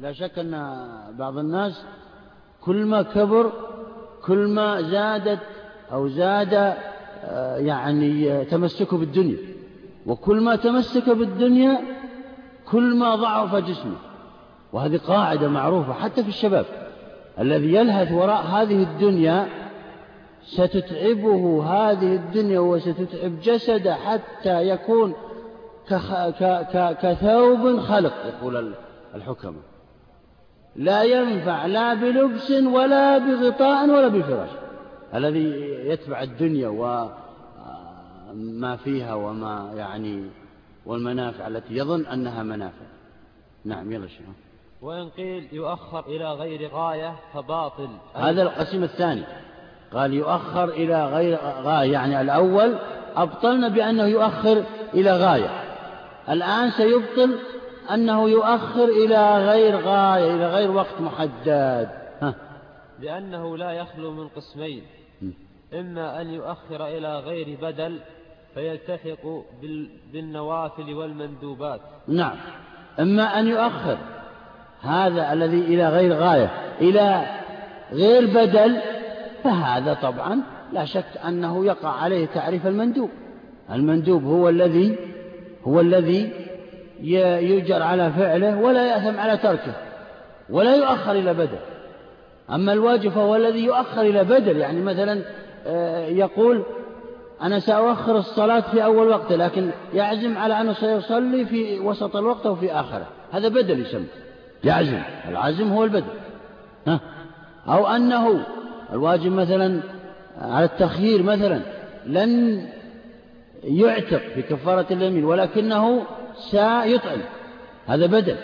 لا شك أن بعض الناس كل ما كبر كل ما زادت أو زاد آه، يعني تمسكه بالدنيا. وكل ما تمسك بالدنيا كل ما ضعف جسمه. وهذه قاعدة معروفة حتى في الشباب. الذي يلهث وراء هذه الدنيا ستتعبه هذه الدنيا وستتعب جسده حتى يكون كثوب خلق يقول الحكماء لا ينفع لا بلبس ولا بغطاء ولا بفراش. الذي يتبع الدنيا وما فيها وما يعني والمنافع التي يظن أنها منافع. نعم يلا شيخ. وإن قيل يؤخر إلى غير غاية فباطل. هذا القسم الثاني. قال يؤخر إلى غير غاية يعني الأول أبطلنا بأنه يؤخر إلى غاية. الآن سيبطل أنه يؤخر إلى غير غاية إلى غير وقت محدد. ها. لأنه لا يخلو من قسمين. إما أن يؤخر إلى غير بدل فيلتحق بالنوافل والمندوبات. نعم. إما أن يؤخر هذا الذي إلى غير غاية إلى غير بدل فهذا طبعا لا شك أنه يقع عليه تعريف المندوب. المندوب هو الذي هو الذي يجر على فعله ولا يأثم على تركه ولا يؤخر إلى بدل أما الواجب فهو الذي يؤخر إلى بدل يعني مثلا آه، يقول أنا سأؤخر الصلاة في أول وقت لكن يعزم على أنه سيصلي في وسط الوقت أو في آخره. هذا بدل يسمى. يعزم. العزم هو البدل ها؟ أو أنه الواجب مثلا على التخيير مثلا لن يعتق في كفارة اليمين ولكنه سيطعم. هذا بدل.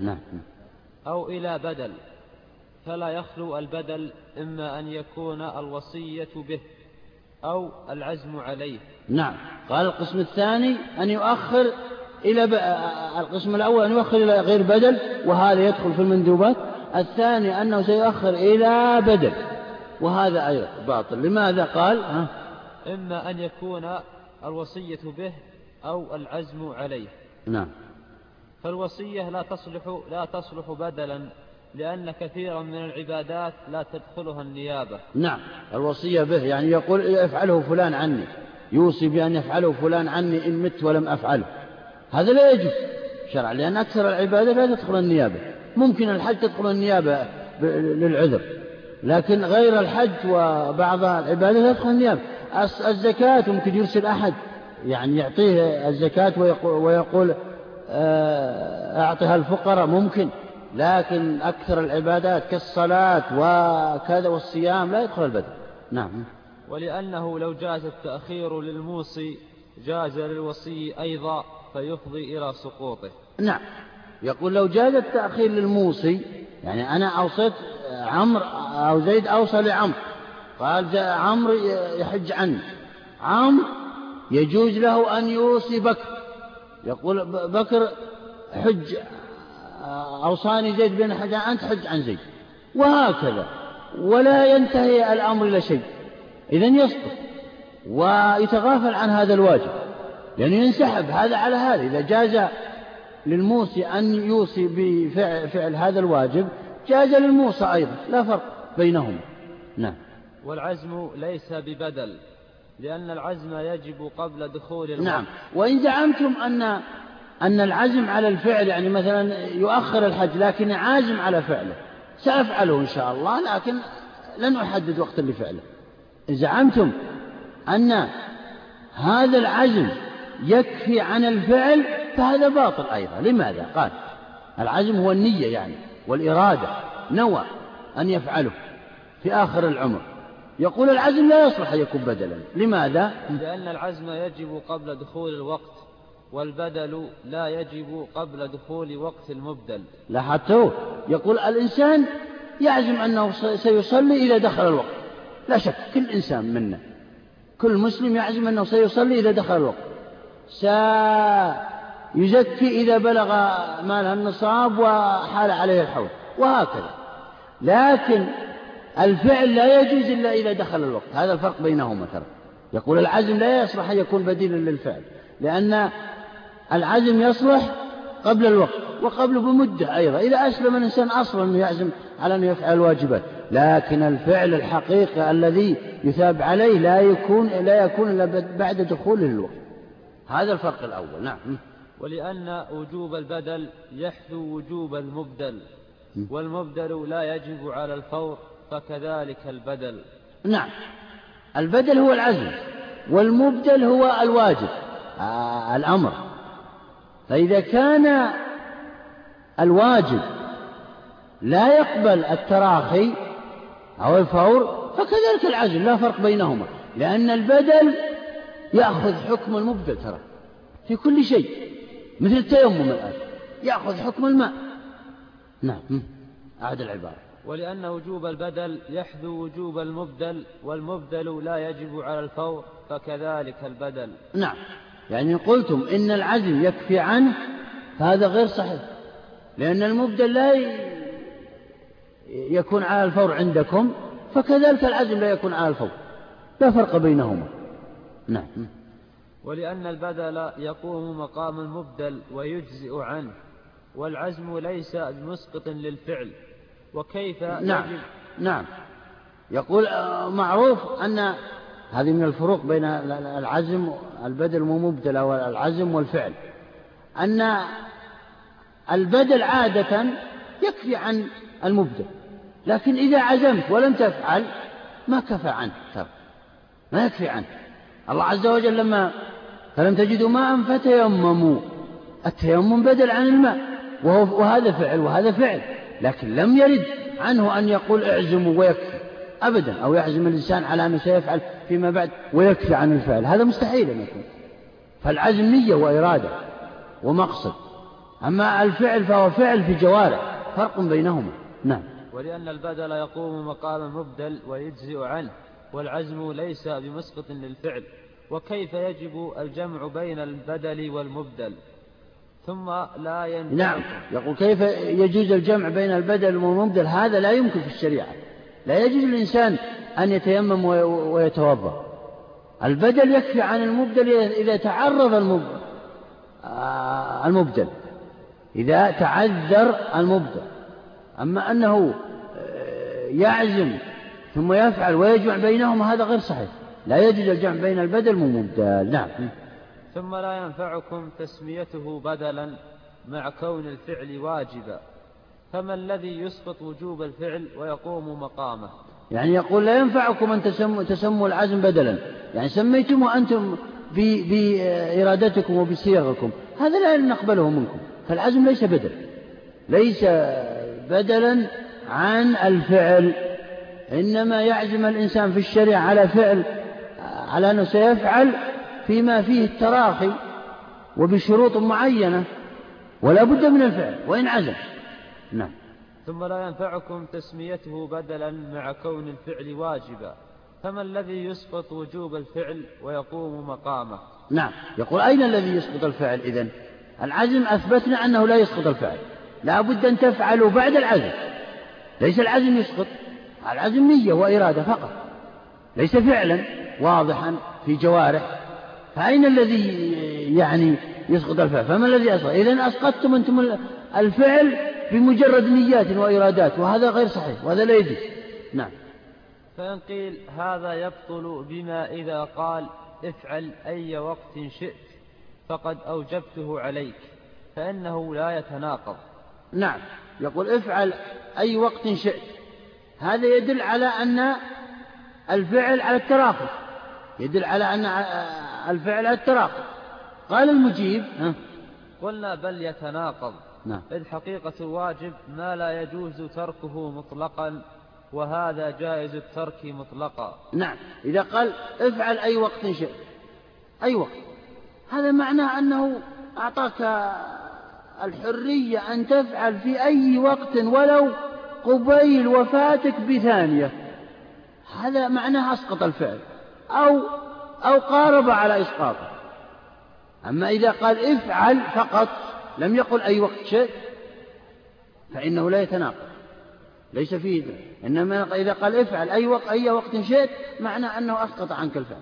نعم. أو إلى بدل. فلا يخلو البدل إما أن يكون الوصية به أو العزم عليه. نعم. قال القسم الثاني أن يؤخر إلى ب... القسم الأول أن يؤخر إلى غير بدل وهذا يدخل في المندوبات. الثاني أنه سيؤخر إلى بدل وهذا أيضا باطل. لماذا؟ قال ها؟ إما أن يكون الوصية به أو العزم عليه. نعم. فالوصية لا تصلح لا تصلح بدلا لأن كثيرا من العبادات لا تدخلها النيابة. نعم. الوصية به يعني يقول افعله فلان عني. يوصي بأن يفعله فلان عني إن مت ولم أفعله. هذا لا يجوز شرعا لأن أكثر العبادة لا تدخل النيابة. ممكن الحج تدخل النيابة للعذر لكن غير الحج وبعض العبادة لا تدخل النيابة. الزكاة ممكن يرسل أحد يعني يعطيه الزكاة ويقول, آه، أعطها الفقراء ممكن لكن أكثر العبادات كالصلاة وكذا والصيام لا يدخل البدن. نعم. ولأنه لو جاز التأخير للموصي جاز للوصي أيضا فيفضي إلى سقوطه. نعم. يقول لو جاز التأخير للموصي يعني أنا أوصيت عمرو أو زيد أوصى لعمرو قال عمرو يحج عني عمرو يجوز له أن يوصي بكر. يقول بكر حج أوصاني زيد بن حج أنت حج عن زيد. وهكذا. ولا ينتهي الأمر إلى شيء. إذا يسقط ويتغافل عن هذا الواجب. لأنه ينسحب. هذا على هذا. إذا جاز للموصي أن يوصي بفعل هذا الواجب جاز للموصى أيضا. لا فرق بينهما. نعم. والعزم ليس ببدل لأن العزم يجب قبل دخول الوقت نعم. وإن زعمتم أن أن العزم على الفعل يعني مثلا يؤخر الحج لكن عازم على فعله. سأفعله إن شاء الله لكن لن أحدد وقتا لفعله. زعمتم أن هذا العزم يكفي عن الفعل فهذا باطل أيضا. لماذا؟ قال العزم هو النية يعني والإرادة نوى أن يفعله في آخر العمر. يقول العزم لا يصلح أن يكون بدلا. لماذا؟ لأن العزم يجب قبل دخول الوقت والبدل لا يجب قبل دخول وقت المبدل. لاحظتوا؟ يقول الإنسان يعزم أنه سيصلي إذا دخل الوقت. لا شك كل إنسان منا كل مسلم يعزم أنه سيصلي إذا دخل الوقت. سيزكي إذا بلغ مال النصاب وحال عليه الحول وهكذا. لكن الفعل لا يجوز إلا إذا دخل الوقت. هذا الفرق بينهما ترى. يقول العزم لا يصلح أن يكون بديلا للفعل لأن العزم يصلح قبل الوقت وقبل بمدة أيضا. إذا أسلم الإنسان أصلا أنه يعزم على أنه يفعل الواجبات. لكن الفعل الحقيقي الذي يثاب عليه لا يكون لا يكون إلا بعد دخوله الوقت. هذا الفرق الأول. نعم. ولأن وجوب البدل يحذو وجوب المبدل. والمبدل لا يجب على الفور فكذلك البدل. نعم. البدل هو العزم والمبدل هو الواجب آه الأمر. فإذا كان الواجب لا يقبل التراخي أو الفور فكذلك العزم لا فرق بينهما. لأن البدل يأخذ حكم المبدل ترى في كل شيء مثل التيمم الآن يأخذ حكم الماء. نعم. أعد العبارة. ولأن وجوب البدل يحذو وجوب المبدل والمبدل لا يجب على الفور فكذلك البدل. نعم. يعني قلتم إن العزم يكفي عنه فهذا غير صحيح. لأن المبدل لا يكون على الفور عندكم فكذلك العزم لا يكون على الفور. لا فرق بينهما. نعم. ولأن البدل يقوم مقام المبدل ويجزئ عنه والعزم ليس بمسقط للفعل. وكيف نعم نعم. يقول آه، معروف أن هذه من الفروق بين العزم البدل ومبدل أو العزم والفعل. أن البدل عادة يكفي عن المبدل لكن إذا عزمت ولم تفعل ما كفى عنه ترى. ما يكفي عنه. الله عز وجل لما فلم تجدوا ماء فتيمموا. التيمم بدل عن الماء وهو وهذا فعل وهذا فعل. لكن لم يرد عنه أن يقول اعزموا ويكفي أبدا أو يعزم الإنسان على أنه سيفعل فيما بعد ويكفي عن الفعل. هذا مستحيل أن يكون. فالعزم نية وإرادة ومقصد. أما الفعل فهو فعل في جوارح فرق بينهما. نعم. ولأن البدل يقوم مقام المبدل ويجزئ عنه والعزم ليس بمسقط للفعل. وكيف يجب الجمع بين البدل والمبدل؟ ثم لا ينفع. نعم. يقول كيف يجوز الجمع بين البدل والمبدل؟ هذا لا يمكن في الشريعة. لا يجوز للإنسان أن يتيمم ويتوضأ. البدل يكفي عن المبدل إذا تعرض المبدل آه، المبدل. إذا تعذر المبدل. أما أنه آه، يعزم ثم يفعل ويجمع بينهما هذا غير صحيح. لا يجوز الجمع بين البدل والمبدل. نعم. ثم لا ينفعكم تسميته بدلا مع كون الفعل واجبا. فما الذي يسقط وجوب الفعل ويقوم مقامه؟ يعني يقول لا ينفعكم أن تسموا, تسموا العزم بدلا. يعني سميتموه أنتم بإرادتكم وبصيغكم هذا لا نقبله منكم. فالعزم ليس بدل ليس بدلا عن الفعل. إنما يعزم الإنسان في الشريعة على فعل على أنه سيفعل فيما فيه التراخي وبشروط معينة ولا بد من الفعل وإن عزم نعم. ثم لا ينفعكم تسميته بدلا مع كون الفعل واجبا. فما الذي يسقط وجوب الفعل ويقوم مقامه؟ نعم. يقول أين الذي يسقط الفعل إذن العزم أثبتنا أنه لا يسقط الفعل. لا بد أن تفعلوا بعد العزم ليس العزم يسقط العزم نية وإرادة فقط. ليس فعلا واضحا في جوارح فأين الذي يعني يسقط الفعل؟ فما الذي أسقط؟ إذا أسقطتم أنتم الفعل بمجرد نيات وإرادات وهذا غير صحيح وهذا لا يجوز. نعم. فإن قيل هذا يبطل بما إذا قال افعل أي وقت شئت فقد أوجبته عليك فإنه لا يتناقض. نعم. يقول افعل أي وقت شئت. هذا يدل على أن الفعل على التراخي يدل على أن الفعل التراخي قال المجيب قلنا بل يتناقض. نعم. إذ حقيقة الواجب ما لا يجوز تركه مطلقا وهذا جائز الترك مطلقا. نعم. إذا قال افعل أي وقت شئت. أي وقت. هذا معناه أنه أعطاك الحرية أن تفعل في أي وقت ولو قبيل وفاتك بثانية. هذا معناه أسقط الفعل. أو أو قارب على إسقاطه أما إذا قال افعل فقط لم يقل أي وقت شئت فإنه لا يتناقض. ليس فيه ذلك إنما إذا قال افعل أي وقت أي وقت شئت معنى أنه أسقط عنك الفعل.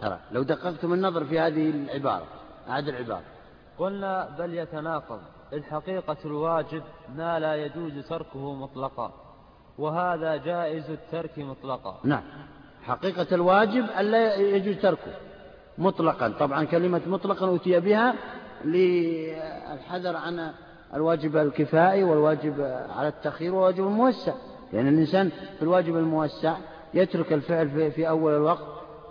ترى لو دققتم النظر في هذه العبارة هذه العبارة. قلنا بل يتناقض. الحقيقة الواجب ما لا يجوز تركه مطلقا وهذا جائز الترك مطلقا. نعم. حقيقة الواجب ألا يجوز تركه مطلقا. طبعا كلمة مطلقا أتي بها للحذر عن الواجب الكفائي والواجب على التخير والواجب الموسع. لأن الإنسان في الواجب الموسع يترك الفعل في أول الوقت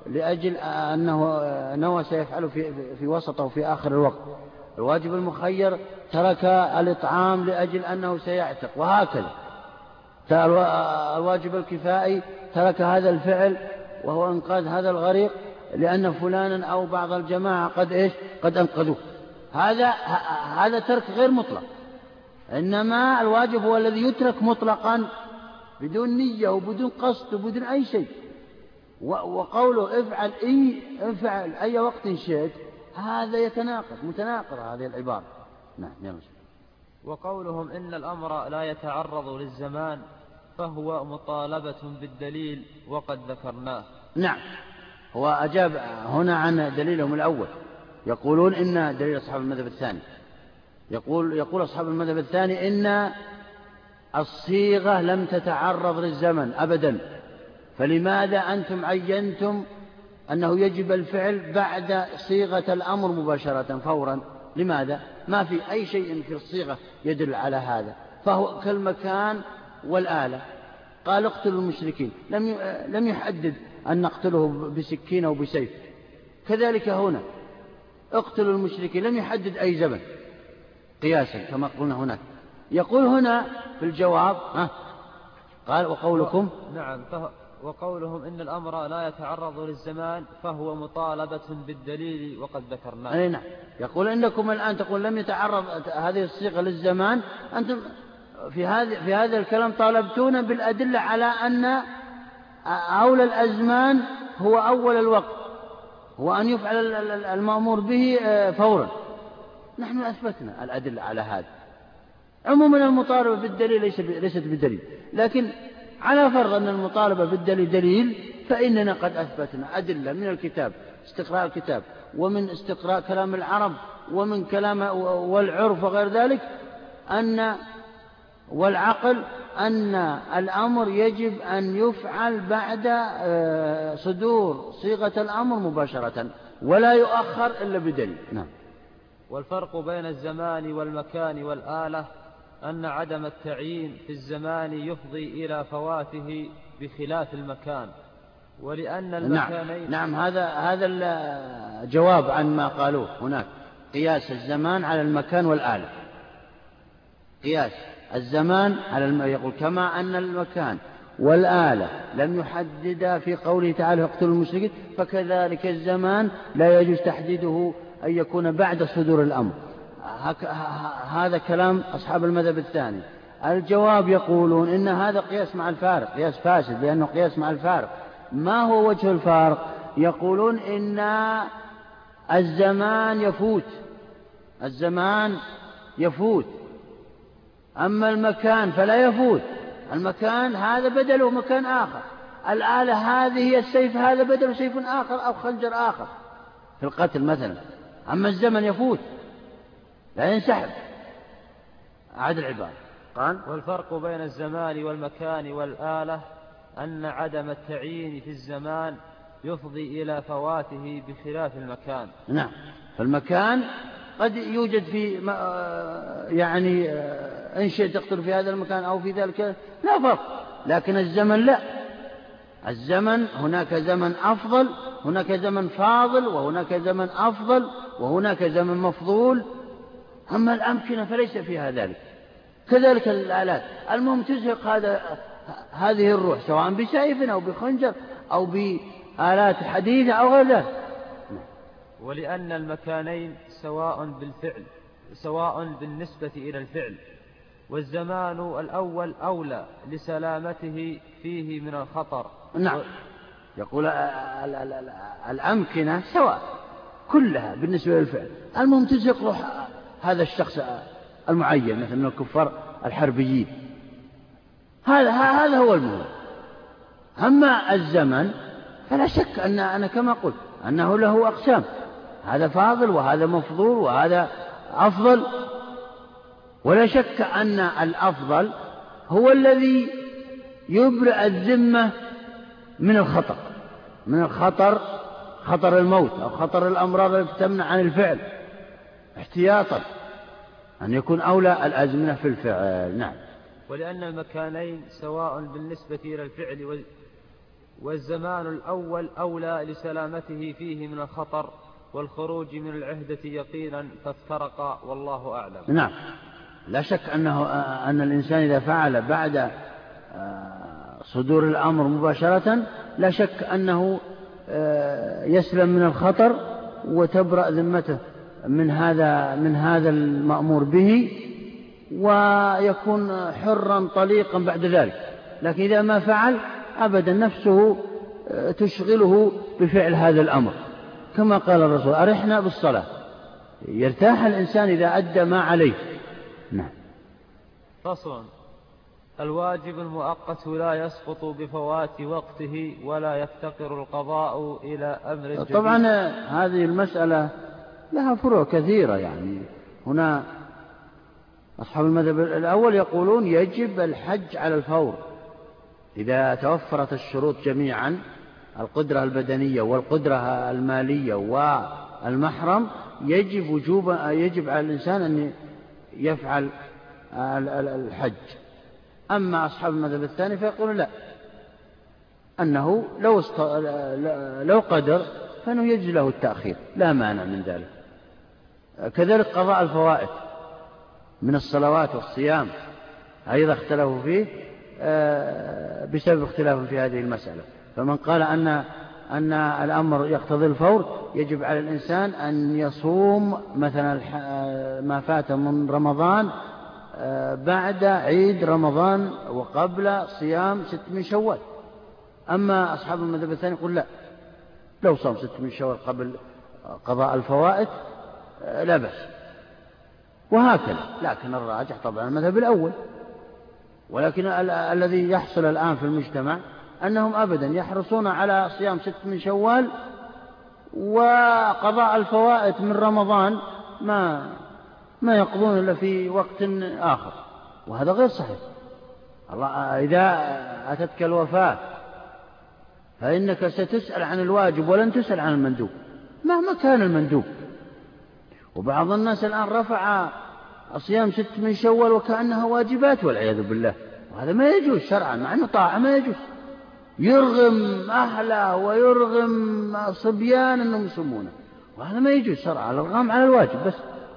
لأجل أنه نوى سيفعله في, في وسط أو في آخر الوقت. الواجب المخير ترك الإطعام لأجل أنه سيعتق. وهكذا. الواجب الكفائي ترك هذا الفعل وهو إنقاذ هذا الغريق لأن فلانا أو بعض الجماعة قد إيش؟ قد أنقذوه. هذا هذا ترك غير مطلق. إنما الواجب هو الذي يترك مطلقا بدون نية وبدون قصد وبدون أي شيء. وقوله افعل أي افعل أي وقت شئت هذا يتناقض متناقض هذه العبارة. نعم يا وقولهم إن الأمر لا يتعرض للزمان فهو مطالبة بالدليل وقد ذكرناه. نعم. هو أجاب هنا عن دليلهم الأول. يقولون إن دليل أصحاب المذهب الثاني. يقول يقول أصحاب المذهب الثاني إن الصيغة لم تتعرض للزمن أبدا. فلماذا أنتم عينتم أنه يجب الفعل بعد صيغة الأمر مباشرة فورا؟ لماذا؟ ما في أي شيء في الصيغة يدل على هذا. فهو كالمكان والآلة. قال اقتلوا المشركين. لم لم يحدد أن نقتله بسكين أو بسيف. كذلك هنا. اقتلوا المشركين. لم يحدد أي زمن. قياسا كما قلنا هناك. يقول هنا في الجواب ها قال وقولكم؟ نعم وقولهم إن الأمر لا يتعرض للزمان فهو مطالبة بالدليل وقد ذكرناه. أي نعم. يقول إنكم الآن تقول لم يتعرض هذه الصيغة للزمان أنتم في هذا في هذا الكلام طالبتونا بالأدلة على أن أولى الأزمان هو أول الوقت هو أن يفعل المأمور به آه، فورا. نحن أثبتنا الأدلة على هذا. عموما المطالبة بالدليل ليس ليست بدليل لكن على فرض أن المطالبة بالدليل دليل فإننا قد أثبتنا أدلة من الكتاب استقراء الكتاب ومن استقراء كلام العرب ومن كلام والعرف وغير ذلك أن والعقل أن الأمر يجب أن يفعل بعد آه، صدور صيغة الأمر مباشرة ولا يؤخر إلا بدليل. نعم. والفرق بين الزمان والمكان والآلة أن عدم التعيين في الزمان يفضي إلى فواته بخلاف المكان. ولأن نعم. المكانين نعم, نعم هذا هذا الجواب عن ما قالوه هناك. قياس الزمان على المكان والآلة. قياس. الزمان على الم... يقول كما أن المكان والآلة لم يحددا في قوله تعالى اقتلوا المشركين فكذلك الزمان لا يجوز تحديده أن يكون بعد صدور الأمر. هذا كلام أصحاب المذهب الثاني. الجواب يقولون إن هذا قياس مع الفارق قياس فاسد لأنه قياس مع الفارق. ما هو وجه الفارق؟ يقولون إن الزمان يفوت الزمان يفوت. أما المكان فلا يفوت. المكان هذا بدله مكان آخر. الآلة هذه هي السيف هذا بدل سيف آخر أو خنجر آخر. في القتل مثلا. أما الزمن يفوت. لا ينسحب. أعد العبارة. قال والفرق بين الزمان والمكان والآلة أن عدم التعيين في الزمان يفضي إلى فواته بخلاف المكان. نعم. فالمكان قد يوجد في يعني إن شئت تقتل في هذا المكان أو في ذلك لا فرق لكن الزمن لا. الزمن هناك زمن أفضل هناك زمن فاضل وهناك زمن أفضل وهناك زمن مفضول. أما الأمكنة فليس فيها ذلك. كذلك الآلات. المهم تزهق هذا هذه الروح سواء بسيف أو بخنجر أو بآلات حديثة أو غير ذلك. ولأن المكانين سواء بالفعل سواء بالنسبة إلى الفعل. والزمان الأول أولى لسلامته فيه من الخطر. نعم. يقول الأمكنة سواء كلها بالنسبة للفعل المهم تزهق روح هذا الشخص المعين مثل من الكفار الحربيين. هذا هذا هو المهم. أما الزمن فلا شك أن أنا كما قلت أنه له أقسام. هذا فاضل وهذا مفضول وهذا أفضل. ولا شك أن الأفضل هو الذي يبرئ الذمة من الخطر من الخطر خطر الموت أو خطر الأمراض التي تمنع عن الفعل. احتياطا أن يكون أولى الأزمنة في الفعل. نعم. ولأن المكانين سواء بالنسبة إلى الفعل والزمان الأول أولى لسلامته فيه من الخطر. والخروج من العهدة يقينا فافترقا والله أعلم. نعم. لا شك أنه أن الإنسان إذا فعل بعد آه، صدور الأمر مباشرة لا شك أنه آه، يسلم من الخطر وتبرأ ذمته من هذا من هذا المأمور به ويكون حرا طليقا بعد ذلك. لكن إذا ما فعل أبدا نفسه آه، تشغله بفعل هذا الأمر. كما قال الرسول أرحنا بالصلاة. يرتاح الإنسان إذا أدى ما عليه. نعم. فصل. الواجب المؤقت لا يسقط بفوات وقته ولا يفتقر القضاء إلى أمر جديد. طبعا هذه المسألة لها فروع كثيرة يعني. هنا أصحاب المذهب الأول يقولون يجب الحج على الفور. إذا توفرت الشروط جميعا القدرة البدنية والقدرة المالية والمحرم يجب وجوبا يجب على الإنسان أن يفعل الحج. أما أصحاب المذهب الثاني فيقولون لا أنه لو است... لو قدر فإنه يجوز له التأخير لا مانع من ذلك. كذلك قضاء الفوائد من الصلوات والصيام أيضا اختلفوا فيه آه، بسبب اختلاف في هذه المسألة. فمن قال أن أن الأمر يقتضي الفور يجب على الإنسان أن يصوم مثلا ما فات من رمضان آه، بعد عيد رمضان وقبل صيام ست من شوال. أما أصحاب المذهب الثاني يقول لا لو صام ست من شوال قبل قضاء الفوائد آه، لا بأس. وهكذا لكن الراجح طبعا المذهب الأول. ولكن الذي يحصل الآن في المجتمع أنهم أبدا يحرصون على صيام ست من شوال وقضاء الفوائد من رمضان ما ما يقضون إلا في وقت آخر. وهذا غير صحيح. الله إذا أتتك الوفاة فإنك ستسأل عن الواجب ولن تسأل عن المندوب مهما كان المندوب. وبعض الناس الآن رفع صيام ست من شوال وكأنها واجبات والعياذ بالله. وهذا ما يجوز شرعا مع أنه طاعة ما يجوز. يرغم أهله ويرغم صبيان أنهم يصومونه وهذا ما يجوز شرعا الإرغام على الواجب بس.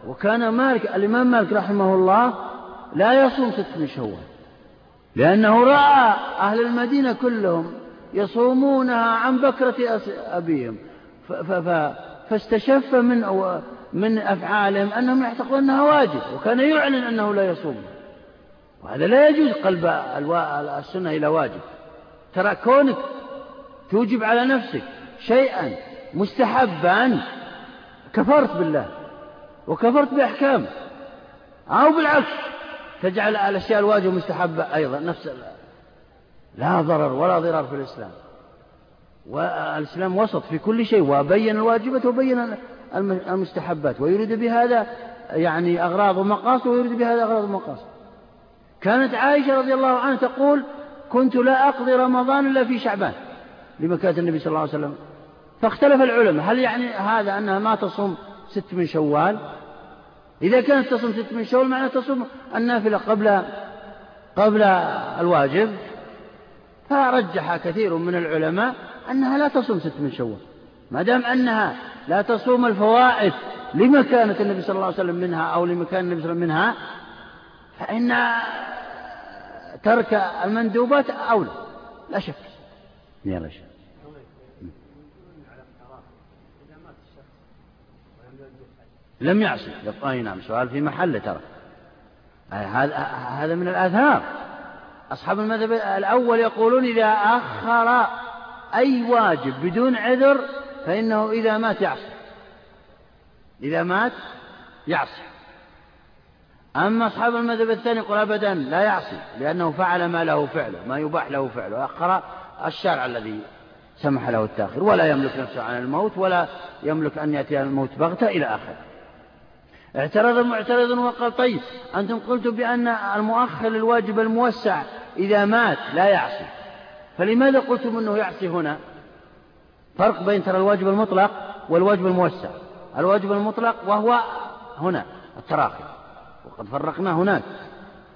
وكان مالك الإمام مالك رحمه الله لا يصوم ست من شوال لأنه رأى أهل المدينة كلهم يصومونها عن بكرة أبيهم. فاستشف من من أفعالهم أنهم يعتقدون أنها واجب وكان يعلن أنه لا يصوم. وهذا لا يجوز قلب السنة إلى واجب. ترى كونك توجب على نفسك شيئا مستحبا كفرت بالله وكفرت بأحكامه أو بالعكس تجعل الأشياء الواجبة مستحبة أيضا نفس لا ضرر ولا ضرار في الإسلام. والإسلام وسط في كل شيء وبين الواجبات وبين المستحبات ويريد بهذا يعني أغراض ومقاصد ويريد بهذا أغراض ومقاصد. كانت عائشة رضي الله عنها تقول كنت لا أقضي رمضان إلا في شعبان لمكانة النبي صلى الله عليه وسلم. فاختلف العلماء هل يعني هذا أنها ما تصوم ست من شوال؟ إذا كانت تصوم ست من شوال معناه تصوم النافلة قبل قبل الواجب. فرجح كثير من العلماء أنها لا تصوم ست من شوال. ما دام أنها لا تصوم الفوائد لمكانة النبي صلى الله عليه وسلم منها أو لمكان النبي صلى الله عليه وسلم منها فإن ترك المندوبات أولى لا؟ شك. يا رجل لم يعصي. أي نعم سؤال في محله ترى هذا من الآثار. أصحاب المذهب الأول يقولون إذا أخر أي واجب بدون عذر فإنه إذا مات يعصي. إذا مات يعصي. أما أصحاب المذهب الثاني يقول أبدا لا يعصي لأنه فعل ما له فعله ما يباح له فعله أخر الشارع الذي سمح له التأخير ولا يملك نفسه عن الموت ولا يملك أن يأتي الموت بغتة إلى آخره. اعترض معترض وقال طيب أنتم قلتم بأن المؤخر للواجب الموسع إذا مات لا يعصي. فلماذا قلتم أنه يعصي هنا؟ فرق بين ترى الواجب المطلق والواجب الموسع. الواجب المطلق وهو هنا التراخي. وقد فرقنا هناك.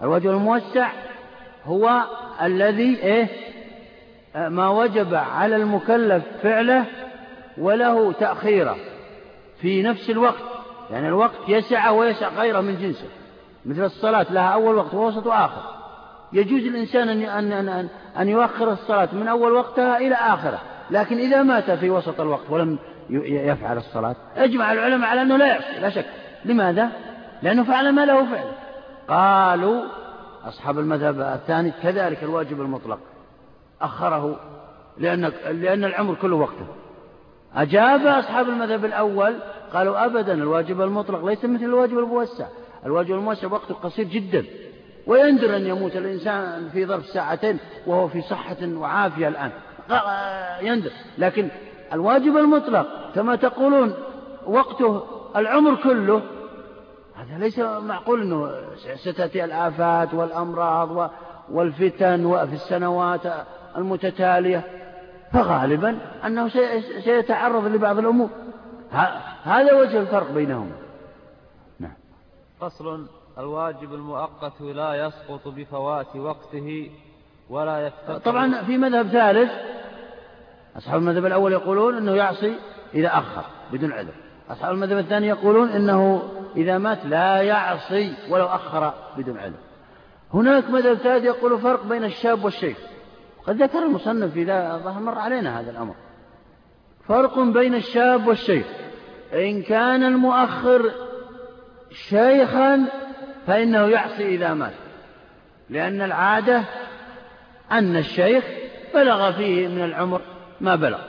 الواجب الموسع هو الذي إيه؟ ما وجب على المكلف فعله وله تأخيره في نفس الوقت. يعني الوقت يسع ويسع غيره من جنسه. مثل الصلاة لها أول وقت ووسط وآخر. يجوز الإنسان أن, أن, أن, أن يؤخر الصلاة من أول وقتها إلى آخره. لكن إذا مات في وسط الوقت ولم يفعل الصلاة أجمع العلماء على أنه لا يعصي لا شك. لماذا؟ لأنه فعل ما له فعل. قالوا أصحاب المذهب الثاني كذلك الواجب المطلق. أخره لأن, لأن العمر كله وقته. أجاب أصحاب المذهب الأول قالوا أبدا الواجب المطلق ليس مثل الواجب الموسع. الواجب الموسع وقته قصير جدا. ويندر أن يموت الإنسان في ظرف ساعتين وهو في صحة وعافية الآن. يندر. لكن الواجب المطلق كما تقولون وقته العمر كله هذا ليس معقول أنه ستأتي الآفات والأمراض والفتن في السنوات المتتالية. فغالبا أنه سيتعرض لبعض الأمور. هذا وجه الفرق بينهما. نعم. فصل الواجب المؤقت لا يسقط بفوات وقته ولا يفتقر. طبعا في مذهب ثالث أصحاب المذهب الأول يقولون أنه يعصي إذا أخر بدون عذر. أصحاب المذهب الثاني يقولون أنه إذا مات لا يعصي ولو أخر بدون عذر هناك مذهب ثالث يقول فرق بين الشاب والشيخ. قد ذكر المصنف في ظهر مر علينا هذا الأمر. فرق بين الشاب والشيخ. إن كان المؤخر شيخا فإنه يعصي إذا مات. لأن العادة أن الشيخ بلغ فيه من العمر ما بلغ.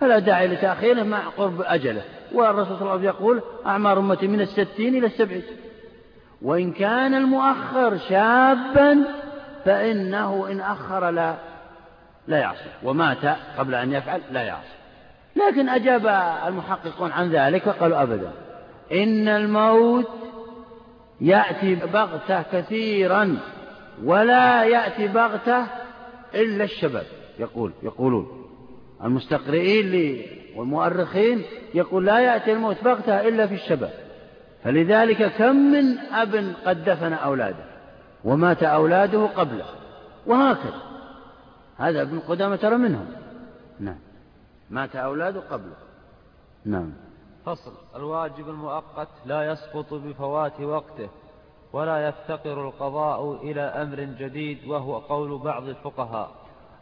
فلا داعي لتأخيره مع قرب أجله. والرسول صلى الله عليه وسلم يقول أعمار أمتي من الستين إلى السبعين. وإن كان المؤخر شابا فإنه إن أخر لا لا يعصي ومات قبل أن يفعل لا يعصي. لكن أجاب المحققون عن ذلك وقالوا أبدا. إن الموت يأتي بغتة كثيرا ولا يأتي بغتة إلا الشباب يقول يقولون المستقرئين والمؤرخين يقول لا يأتي الموت بغتة إلا في الشباب. فلذلك كم من أب قد دفن أولاده ومات أولاده قبله. وهكذا. هذا ابن قدامة ترى منهم. نعم. مات أولاده قبله. نعم. فصل. الواجب المؤقت لا يسقط بفوات وقته ولا يفتقر القضاء إلى أمر جديد وهو قول بعض الفقهاء.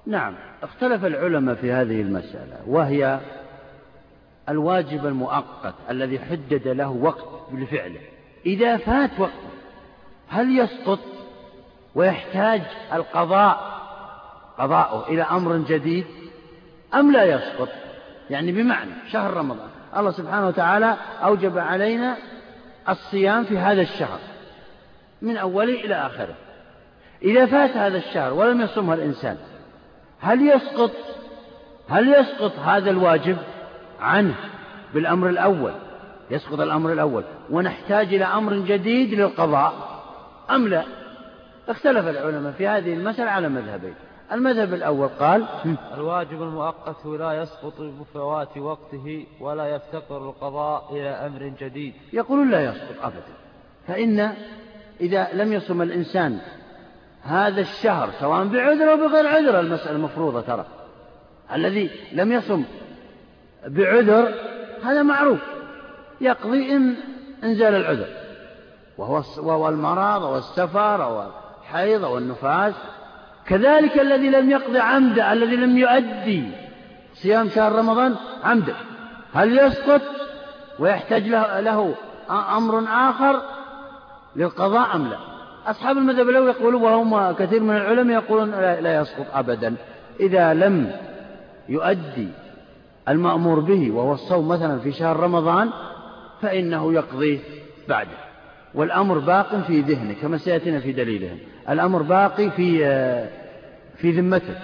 نعم. اختلف العلماء في هذه المسألة وهي الواجب المؤقت الذي حدد له وقت لفعله. إذا فات وقته هل يسقط ويحتاج القضاء؟ قضاؤه إلى أمر جديد أم لا يسقط؟ يعني بمعنى شهر رمضان. الله سبحانه وتعالى أوجب علينا الصيام في هذا الشهر من أوله إلى آخره. إذا فات هذا الشهر ولم يصمه الإنسان هل يسقط؟ هل يسقط هذا الواجب؟ عنه بالأمر الأول يسقط الأمر الأول. ونحتاج إلى أمر جديد للقضاء. أم لا؟ اختلف العلماء في هذه المسألة على مذهبين. المذهب الأول قال الواجب المؤقت لا يسقط بفوات وقته ولا يفتقر القضاء إلى أمر جديد. يقولون لا يسقط أبدا. فإن إذا لم يصم الإنسان هذا الشهر سواء بعذر أو بغير عذر المسألة المفروضة ترى. الذي لم يصم بعذر هذا معروف. يقضي إن انزال العذر. وهو وهو المرض والسفر والحيض والنفاس كذلك الذي لم يقضي عمدا الذي لم يؤدي صيام شهر رمضان عمدا هل يسقط؟ ويحتاج له, له أمر آخر للقضاء أم لا؟ أصحاب المذهب الأول يقولون وهم كثير من العلماء يقولون لا يسقط أبدا. إذا لم يؤدي المأمور به وهو الصوم مثلا في شهر رمضان فإنه يقضيه بعده. والأمر باق في ذهنه كما سيأتينا في دليلهم. الأمر باقي في في ذمته.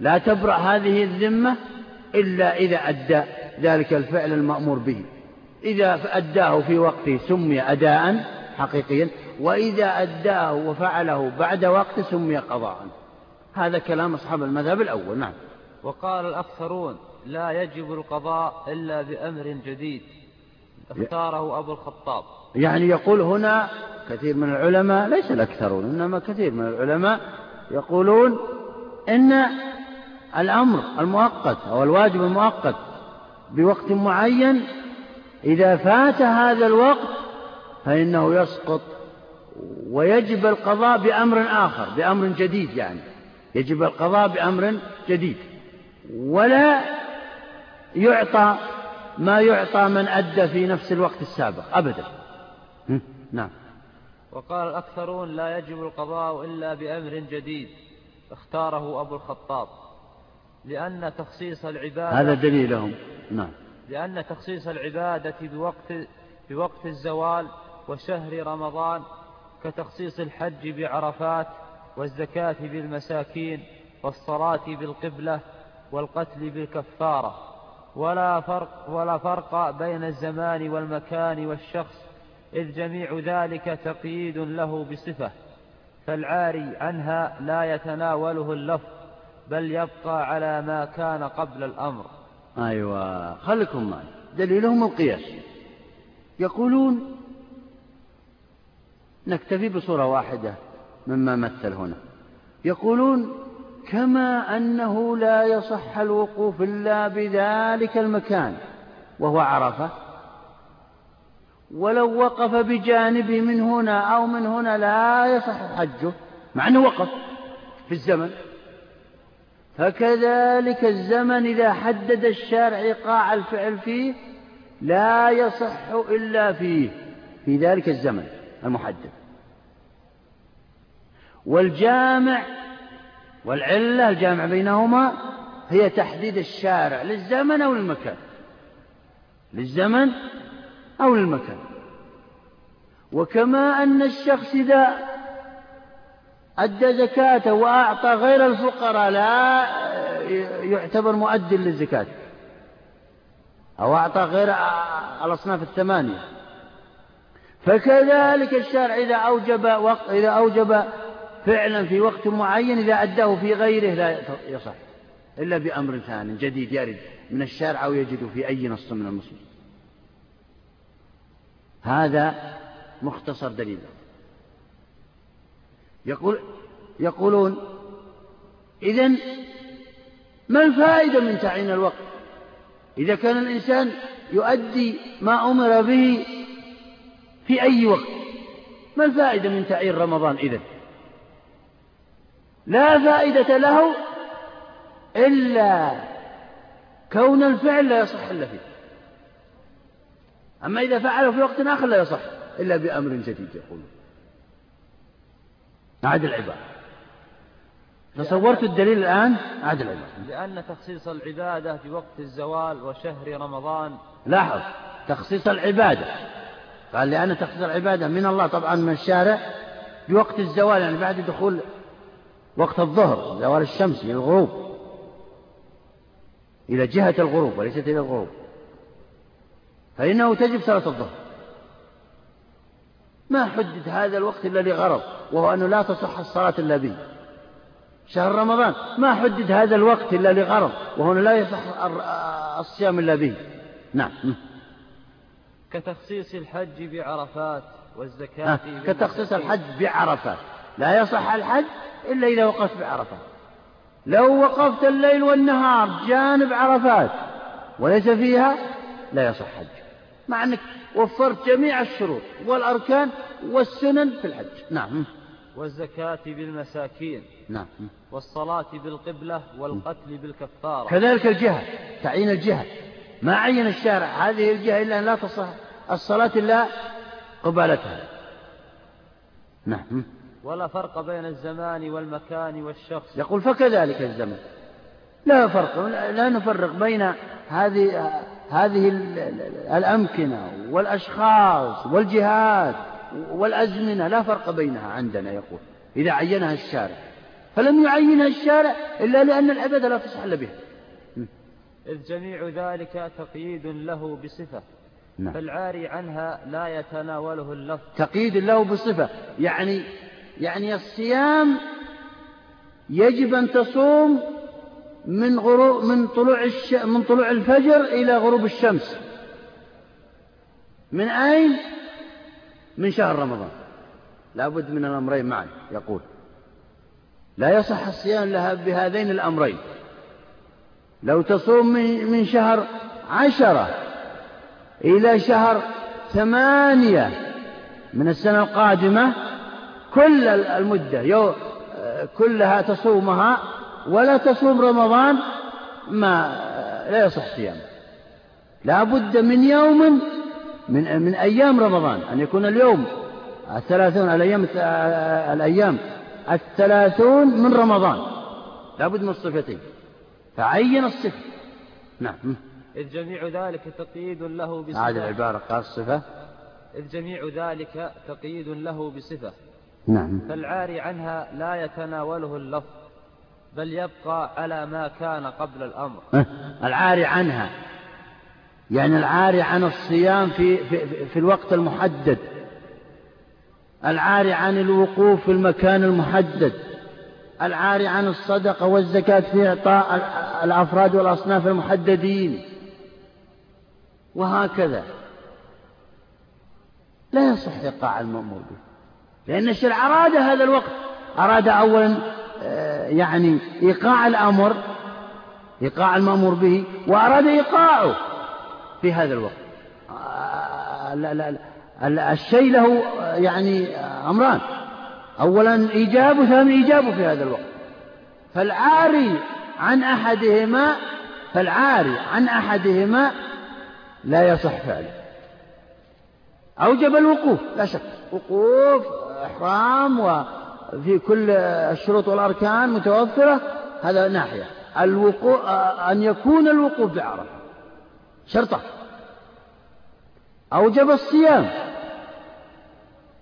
لا تبرأ هذه الذمة إلا إذا أدى ذلك الفعل المأمور به. إذا أداه في وقته سمي أداء حقيقيا وإذا أداه وفعله بعد وقت سمي قضاء. هذا كلام أصحاب المذهب الأول. نعم. وقال الأكثرون لا يجب القضاء إلا بأمر جديد اختاره أبو الخطاب. يعني يقول هنا كثير من العلماء ليس الأكثرون إنما كثير من العلماء يقولون إن الأمر المؤقت أو الواجب المؤقت بوقت معين إذا فات هذا الوقت فإنه يسقط ويجب القضاء بأمر آخر بأمر جديد يعني يجب القضاء بأمر جديد. ولا يعطى ما يعطى من أدى في نفس الوقت السابق. أبدا. نعم. وقال الأكثرون لا يجب القضاء إلا بأمر جديد اختاره أبو الخطاب. لأن تخصيص العبادة هذا دليلهم نعم. لأن تخصيص العبادة بوقت, بوقت الزوال وشهر رمضان كتخصيص الحج بعرفات والزكاة بالمساكين والصلاة بالقبلة والقتل بالكفارة. ولا فرق, ولا فرق بين الزمان والمكان والشخص إذ جميع ذلك تقييد له بصفة. فالعاري عنها لا يتناوله اللفظ بل يبقى على ما كان قبل الأمر. أيوة. خلكم معي. دليلهم القياس. يقولون نكتفي بصورة واحدة مما مثل هنا. يقولون كما أنه لا يصح الوقوف إلا بذلك المكان وهو عرفة. ولو وقف بجانبه من هنا أو من هنا لا يصح حجه مع أنه وقف في الزمن. فكذلك الزمن إذا حدد الشارع إيقاع الفعل فيه لا يصح إلا فيه في ذلك الزمن المحدد. والجامع والعلة الجامع بينهما هي تحديد الشارع للزمن أو للمكان. للزمن أو للمكان. وكما أن الشخص إذا أدى زكاته وأعطى غير الفقراء لا يعتبر مؤد للزكاة. أو أعطى غير الأصناف الثمانية. فكذلك الشارع إذا أوجب وقت إذا أوجب فعلا في وقت معين إذا أداه في غيره لا يصح. إلا بأمر ثاني جديد يرد من الشارع أو يجد في أي نص من النصوص. هذا مختصر دليل. يقول يقولون إذا ما الفائدة من تعيين الوقت؟ إذا كان الإنسان يؤدي ما أمر به في أي وقت ما الفائدة من تعيين رمضان إذا لا فائدة له إلا كون الفعل لا يصح إلا فيه. أما إذا فعله في وقت آخر لا يصح إلا بأمر جديد يقولون عاد العبادة تصورت الدليل الآن؟ عاد العبادة لأن تخصيص العبادة بوقت الزوال وشهر رمضان لاحظ تخصيص العبادة. قال لأن تخصيص العبادة من الله طبعا من الشارع بوقت الزوال يعني بعد دخول وقت الظهر زوال الشمس إلى الغروب. إلى جهة الغروب وليست إلى الغروب. فإنه تجب صلاة الظهر. ما حدد هذا الوقت إلا لغرض وهو أنه لا تصح الصلاة إلا به. شهر رمضان ما حدد هذا الوقت إلا لغرض وهو لا يصح الصيام إلا به. نعم. كتخصيص الحج بعرفات والزكاة كتخصيص الحج بعرفات. لا يصح الحج إلا إذا وقفت بعرفات لو وقفت الليل والنهار جانب عرفات وليس فيها لا يصح حج مع أنك وفرت جميع الشروط والأركان والسنن في الحج. نعم. والزكاة بالمساكين. نعم. والصلاة بالقبلة والقتل بالكفارة. كذلك الجهة تعيين الجهة ما عين الشارع هذه الجهة إلا أن لا تصح الصلاة إلا قبالتها. نعم. ولا فرق بين الزمان والمكان والشخص. يقول فكذلك الزمن لا فرق لا نفرق بين هذه هذه الأمكنة والأشخاص والجهات والأزمنة لا فرق بينها عندنا يقول. إذا عينها الشارع. فلم يعينها الشارع إلا لأن العبادة لا تصح إلا بها إذ جميع ذلك تقييد له بصفة. نعم. فالعاري عنها لا يتناوله اللفظ. تقييد له بصفة. يعني يعني الصيام يجب أن تصوم من غروب من طلوع الش... من طلوع الفجر إلى غروب الشمس. من أين؟ من شهر رمضان. لا بد من الأمرين معا يقول. لا يصح الصيام لها بهذين الأمرين. لو تصوم من شهر عشرة إلى شهر ثمانية من السنة القادمة كل المدة كلها تصومها ولا تصوم رمضان ما لا يصح صيام. لا بد من يوم من من أيام رمضان أن يكون اليوم الثلاثون الأيام الأيام الثلاثون من رمضان. لا بد من الصفتين. فعين الصفة. نعم. إذ جميع ذلك تقييد له بصفة. هذه العبارة قال الصفة إذ جميع ذلك تقييد له بصفة. نعم. فالعاري عنها لا يتناوله اللفظ بل يبقى على ما كان قبل الأمر. العاري عنها يعني العاري عن الصيام في, في, في الوقت المحدد. العاري عن الوقوف في المكان المحدد. العاري عن الصدقة والزكاة في إعطاء الأفراد والأصناف المحددين. وهكذا. لا يصح إيقاع المأمور به. لأن الشرع أراد هذا الوقت. أراد أولا آه، يعني إيقاع الأمر إيقاع المأمور به وأراد إيقاعه في هذا الوقت. آه، لا لا لا الشيء له آه، يعني أمران. أولا إيجاب ثاني إيجاب في هذا الوقت. فالعاري عن أحدهما فالعاري عن أحدهما لا يصح فعله. أوجب الوقوف لا شك. وقوف إحرام وفي كل الشروط والأركان متوفرة هذا ناحية. الوقوف أن يكون الوقوف بعرفة. شرطة. أوجب الصيام.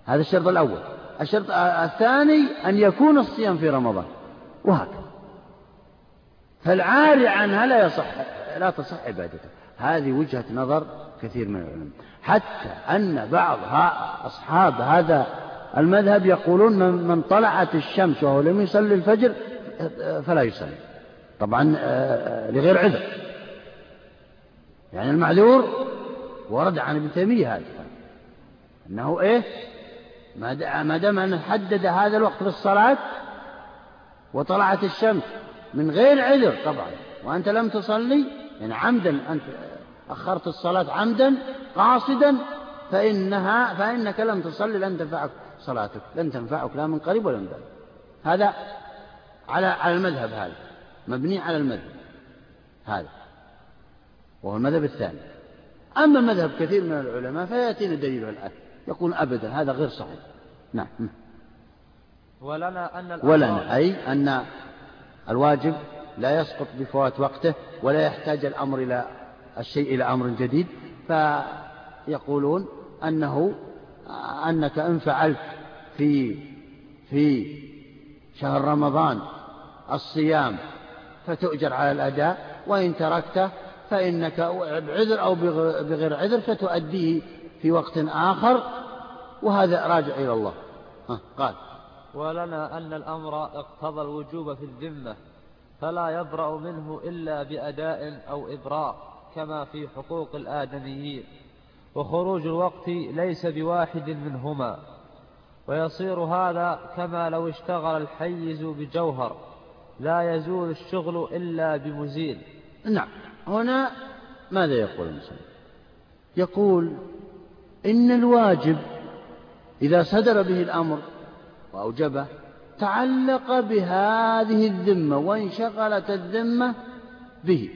هذا الشرط الأول. الشرط الثاني أن يكون الصيام في رمضان. وهكذا. فالعاري عنها لا يصح لا تصح عبادته. هذه وجهة نظر كثير من العلماء. حتى أن بعض أصحاب هذا المذهب يقولون من, من طلعت الشمس وهو لم يصلي الفجر فلا يصلي. طبعا آه، لغير عذر. يعني المعذور ورد عن ابن تيمية هذا. أنه إيه؟ ما دام أن حدد هذا الوقت في الصلاة وطلعت الشمس من غير عذر طبعا وأنت لم تصلي يعني عمدا أنت أخرت الصلاة عمدا قاصدا فإنها فإنك لم تصلي لن تنفعك. صلاتك لن تنفعك لا من قريب ولا من بعيد. هذا على على المذهب هذا مبني على المذهب هذا وهو المذهب الثاني. أما مذهب كثير من العلماء فيأتينا دليله الآن يقول أبدا هذا غير صحيح. نعم. ولنا أن ولنا أي أن الواجب لا يسقط بفوات وقته ولا يحتاج الأمر إلى الشيء إلى أمر جديد. فيقولون أنه أنك إن فعلت في في شهر رمضان الصيام فتؤجر على الأداء وإن تركته فإنك بعذر أو بغير عذر فتؤديه في وقت آخر وهذا راجع إلى الله. قال. ولنا أن الأمر اقتضى الوجوب في الذمة فلا يبرأ منه إلا بأداء أو إبراء كما في حقوق الآدميين. وخروج الوقت ليس بواحد منهما. ويصير هذا كما لو اشتغل الحيز بجوهر لا يزول الشغل إلا بمزيل. نعم. هنا ماذا يقول المسلم يقول إن الواجب إذا صدر به الأمر وأوجبه تعلق بهذه الذمة وانشغلت الذمة به.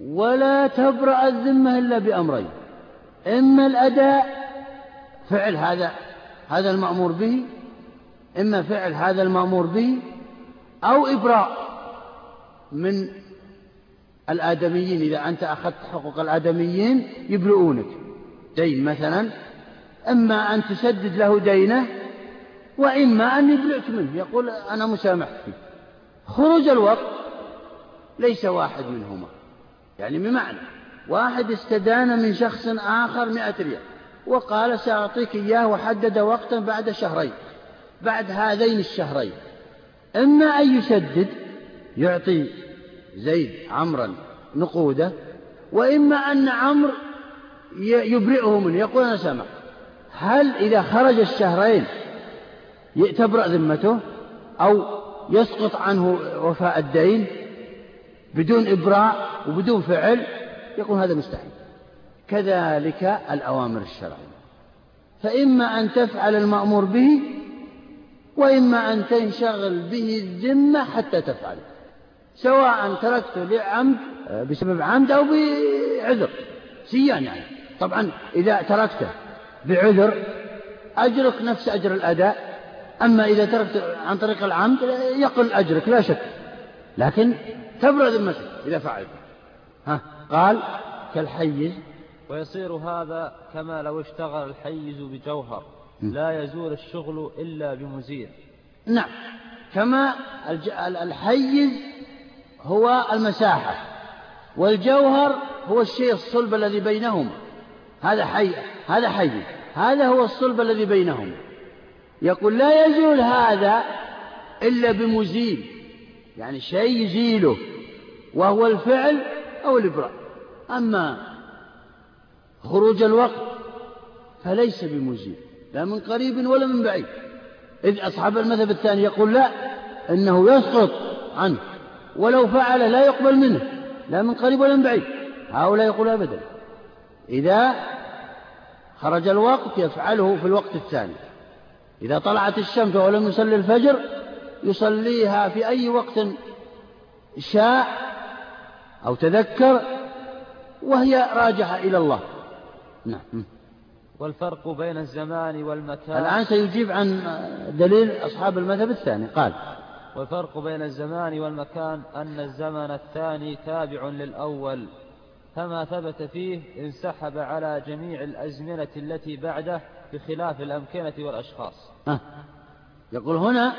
ولا تبرأ الذمة إلا بأمرين. إما الأداء فعل هذا هذا المأمور به إما فعل هذا المأمور به أو إبراء من الآدميين. إذا أنت أخذت حقوق الآدميين يبرؤونك دين مثلا إما أن تسدد له دينه وإما أن يبلعك منه. يقول أنا مسامح فيه. خروج الوقت ليس واحد منهما. يعني بمعنى واحد استدان من شخص آخر مئة ريال وقال سأعطيك إياه وحدد وقتا بعد شهرين بعد هذين الشهرين. إما أن يسدد يعطي زيد عمرا نقوده وإما أن عمرو يبرئه منه يقول أنا سمع هل إذا خرج الشهرين تبرأ ذمته أو يسقط عنه وفاء الدين بدون إبراء وبدون فعل؟ يقول هذا مستحيل. كذلك الأوامر الشرعية. فإما أن تفعل المأمور به وإما أن تنشغل به الذمة حتى تفعله. سواء تركته لعمد بسبب عمد أو بعذر. سيان يعني. طبعا إذا تركته بعذر أجرك نفس أجر الأداء. أما إذا تركت عن طريق العمد يقل أجرك لا شك. لكن تبرد ذمتك إذا فعلت. ها؟ قال كالحيز. ويصير هذا كما لو اشتغل الحيز بجوهر. لا يزول الشغل إلا بمزيل نعم. كما الحيز هو المساحة والجوهر هو الشيء الصلب الذي بينهما. هذا حي هذا حي هذا هو الصلب الذي بينهما. يقول لا يزول هذا إلا بمزيل يعني شيء يزيله وهو الفعل أو الإبراء. أما خروج الوقت فليس بمزيل لا من قريب ولا من بعيد. إذ أصحاب المذهب الثاني يقول لا إنه يسقط عنه ولو فعل لا يقبل منه لا من قريب ولا من بعيد. هؤلاء يقول أبدا. إذا خرج الوقت يفعله في الوقت الثاني. إذا طلعت الشمس ولم يصلي الفجر يصليها في أي وقت شاء أو تذكر وهي راجعة إلى الله. نعم. والفرق بين الزمان والمكان. الآن سيجيب عن دليل أصحاب المذهب الثاني. قال. والفرق بين الزمان والمكان أن الزمن الثاني تابع للأول. فما ثبت فيه انسحب على جميع الأزمنة التي بعده بخلاف الأمكنة والأشخاص. أه. يقول هنا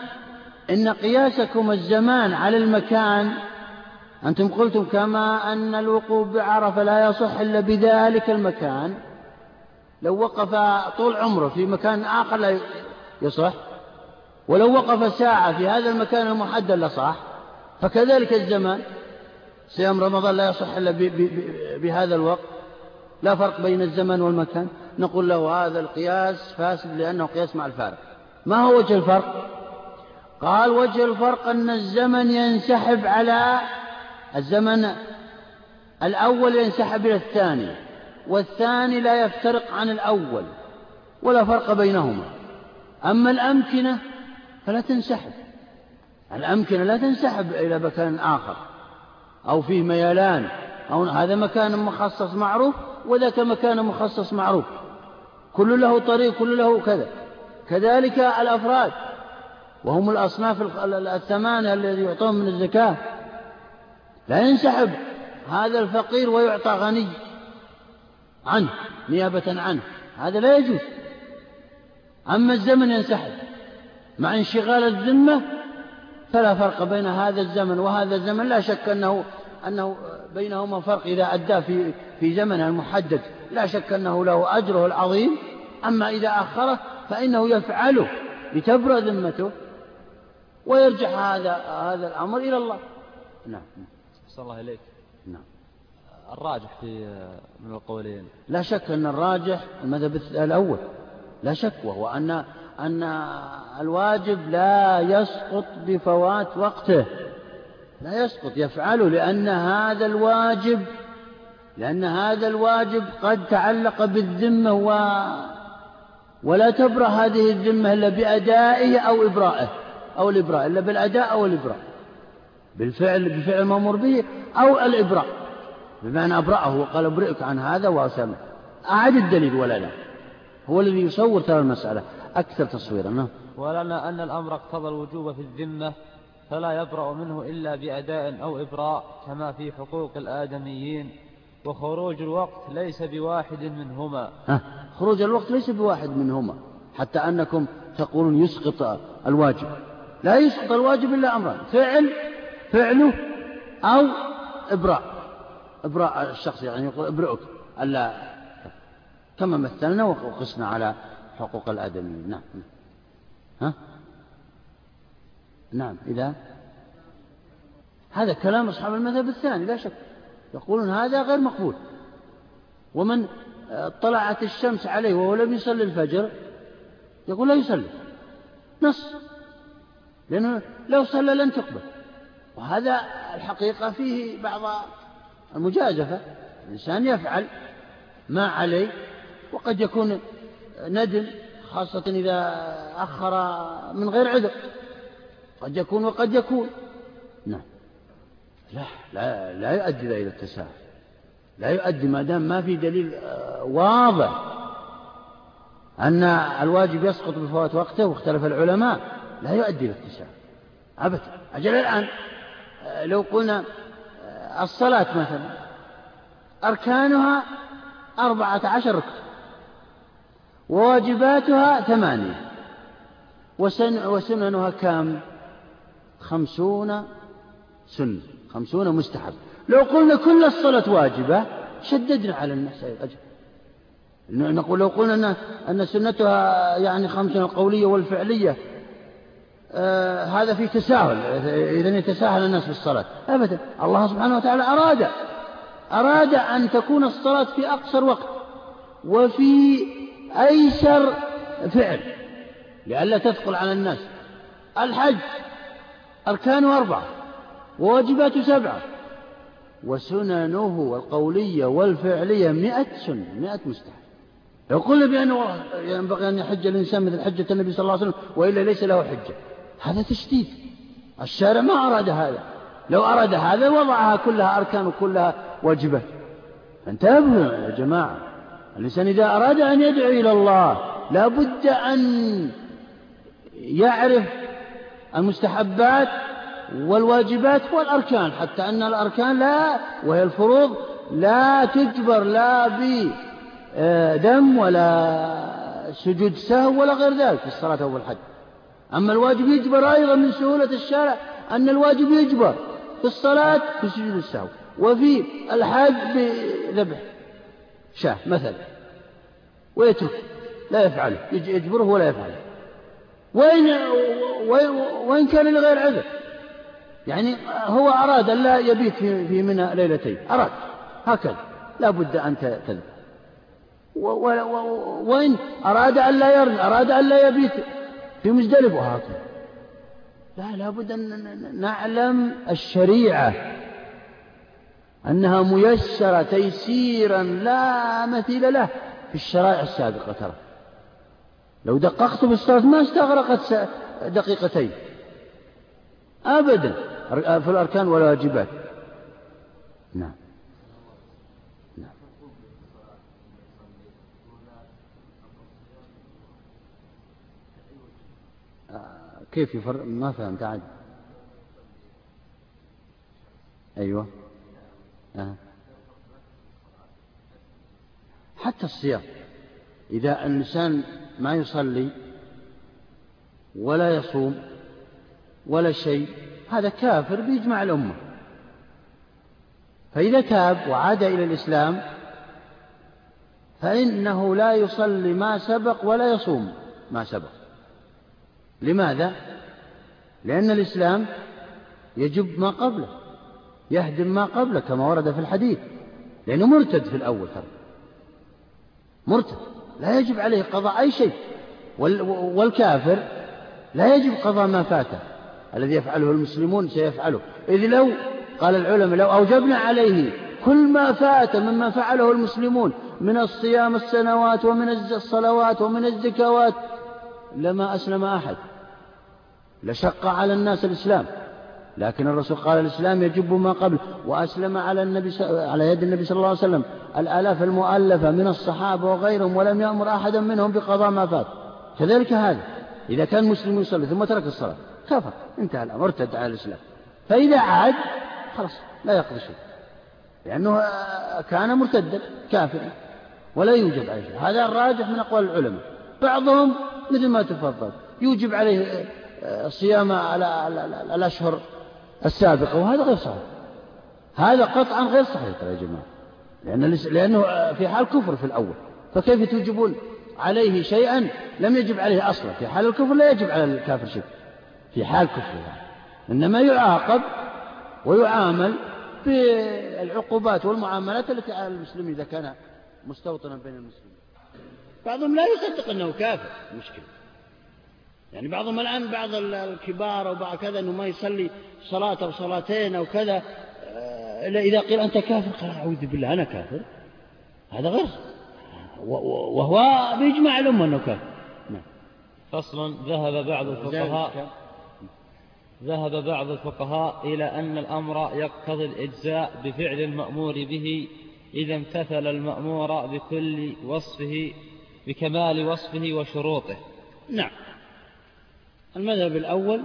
إن قياسكم الزمان على المكان أنتم قلتم كما أن الوقوف بعرفة لا يصح إلا بذلك المكان. لو وقف طول عمره في مكان آخر لا يصح. ولو وقف ساعة في هذا المكان المحدد لصح فكذلك الزمان. صيام رمضان لا يصح إلا بهذا الوقت. لا فرق بين الزمن والمكان. نقول له هذا القياس فاسد لأنه قياس مع الفارق. ما هو وجه الفرق؟ قال وجه الفرق أن الزمن ينسحب على الزمن الأول ينسحب إلى الثاني والثاني لا يفترق عن الأول ولا فرق بينهما. أما الأمكنة فلا تنسحب. الأمكنة لا تنسحب إلى مكان آخر أو فيه ميلان أو هذا مكان مخصص معروف وذاك مكان مخصص معروف. كل له طريق كل له كذا. كذلك الأفراد وهم الأصناف الثمانية الذي يعطون من الزكاة. لا ينسحب. هذا الفقير ويعطى غني عنه نيابة عنه. هذا لا يجوز. أما الزمن ينسحب. مع انشغال الذمة فلا فرق بين هذا الزمن وهذا الزمن. لا شك أنه أنه بينهما فرق إذا أدى في في زمنه المحدد. لا شك أنه له أجره العظيم. أما إذا أخره فإنه يفعله لتبرأ ذمته ويرجع هذا هذا الأمر إلى الله. نعم. صلى الله إليك. نعم. الراجح في من القولين. لا شك أن الراجح المذهب الأول. لا شك وهو أن أن الواجب لا يسقط بفوات وقته. لا يسقط يفعله لأن هذا الواجب لأن هذا الواجب قد تعلق بالذمة و ولا تبرأ هذه الذمة إلا بأدائه أو إبرائه أو الإبراء إلا بالأداء أو الإبراء. بالفعل بفعل المأمور به أو الإبراء. بمعنى أبرأه وقال أبرئك عن هذا وأسامه. أعد الدليل ولا لا؟ هو الذي يصور ترى المسألة. أكثر تصويرا نعم. ولنا أن الأمر اقتضى الوجوب في الذمة فلا يبرأ منه إلا بأداء أو إبراء كما في حقوق الآدميين. وخروج الوقت ليس بواحد منهما. خروج الوقت ليس بواحد منهما. حتى أنكم تقولون يسقط الواجب. لا يسقط الواجب إلا أمران. فعل فعله أو إبراء. إبراء الشخص يعني يقول ابرئك. ألا كما مثلنا وقسنا على حقوق الآدميين. نعم. ها؟ نعم. إذا هذا كلام أصحاب المذهب الثاني لا شك. يقولون هذا غير مقبول. ومن طلعت الشمس عليه وهو لم يصلي الفجر يقول لا يصلي. نص. لأنه لو صلى لن تقبل. وهذا الحقيقة فيه بعض المجازفة. الإنسان يفعل ما عليه وقد يكون ندم خاصة إذا أخر من غير عذر. قد يكون وقد يكون. نعم. لا لا, لا يؤدي إلى التساهل. لا يؤدي ما دام ما في دليل آه، واضح أن الواجب يسقط بفوات وقته واختلف العلماء. لا يؤدي إلى التساهل. أبدا. أجل الآن لو قلنا الصلاة مثلا أركانها أربعة عشر ركن وواجباتها ثمانية وسن وسننها كم؟ خمسون سنة خمسون مستحب. لو قلنا كل الصلاة واجبة شددنا على الناس أجل نقول لو قلنا أن سنتها يعني خمسون القولية والفعلية آه هذا فيه تساهل إذا يتساهل الناس في الصلاة. أبدا. الله سبحانه وتعالى أراد أراد أن تكون الصلاة في أقصر وقت وفي أيسر فعل لئلا تثقل على الناس. الحج أركانه أربعة وواجباته سبعة وسننه القولية والفعلية مئة سنة مئة مستحب. قلنا بأنه ينبغي أن يحج الإنسان مثل حجة النبي صلى الله عليه وسلم وإلا ليس له حجة. هذا تشديد. الشارع ما أراد هذا. لو أراد هذا وضعها كلها أركان وكلها واجبات انتبهوا يا جماعة. الإنسان إذا أراد أن يدعو إلى الله لا بد أن يعرف المستحبات والواجبات والأركان حتى أن الأركان لا وهي الفروض لا تجبر لا بدم ولا سجود سهو ولا غير ذلك في الصلاة أو الحج أما الواجب يجبر أيضا من سهولة الشارع أن الواجب يجبر في الصلاة في سجود السهو وفي الحج بذبح شاة مثلا ويترك لا يفعله يجبره ولا يفعله. وإن, وإن كان لغير عذر يعني هو أراد أن لا يبيت في منى ليلتين أراد هكذا لا بد أن تذهب وإن أراد أن لا يرمي أراد أن لا يبيت في مزدلف وهكذا. لا لابد أن نعلم الشريعة أنها ميسرة تيسيرا لا مثيل له في الشرائع السابقة ترى. لو دققت بالصلاة ما استغرقت دقيقتين. أبدا. في الأركان والواجبات. نعم آه، كيف يفرق؟ ما فهمت عاد. أيوة. آه. حتى الصيام إذا الإنسان ما يصلي ولا يصوم ولا شيء هذا كافر بيجمع الأمة. فإذا تاب وعاد إلى الإسلام فإنه لا يصلي ما سبق ولا يصوم ما سبق. لماذا؟ لأن الإسلام يجب ما قبله يهدم ما قبله كما ورد في الحديث لأنه مرتد في الأول ترى. مرتد لا يجب عليه قضاء أي شيء. والكافر لا يجب قضاء ما فاته. الذي يفعله المسلمون سيفعله. إذ لو قال العلماء لو أوجبنا عليه كل ما فات مما فعله المسلمون من الصيام السنوات ومن الصلوات ومن الزكوات لما أسلم أحد. لشق على الناس الإسلام. لكن الرسول قال الإسلام يجب ما قبل وأسلم على النبي على يد النبي صلى الله عليه وسلم. الآلاف المؤلفة من الصحابة وغيرهم ولم يأمر أحدا منهم بقضاء ما فات. كذلك هذا. إذا كان مسلم يصلي ثم ترك الصلاة كفر انتهى الأمر ارتد على الإسلام. فإذا عاد خلاص لا يقضي شيء. لأنه كان مرتدا كافرا ولا يوجب عليه شيء. هذا الراجح من أقوال العلماء. بعضهم مثل ما تفضل يوجب عليه صيام الأشهر السابقة وهذا غير صحيح. هذا قطعا غير صحيح يا جماعة. لأن لأنه في حال كفر في الأول. فكيف توجبون عليه شيئا لم يجب عليه أصلا؟ في حال الكفر لا يجب على الكافر شيء. في حال كفره يعني. إنما يعاقب ويعامل بالعقوبات والمعاملات التي على المسلم إذا كان مستوطنا بين المسلمين. بعضهم لا يصدق أنه كافر مشكلة. يعني بعضهم الآن بعض الكبار أو بعض كذا أنه ما يصلي صلاة أو صلاتين أو كذا آه، إذا قيل أنت كافر قال أعوذ بالله أنا كافر. هذا غير. وهو بإجماع الأمة أنه كافر. نعم. فصل ذهب بعض الفقهاء ذهب بعض الفقهاء إلى أن الأمر يقتضي الإجزاء بفعل المأمور به إذا امتثل المأمور بكل وصفه بكمال وصفه وشروطه. نعم. المذهب الأول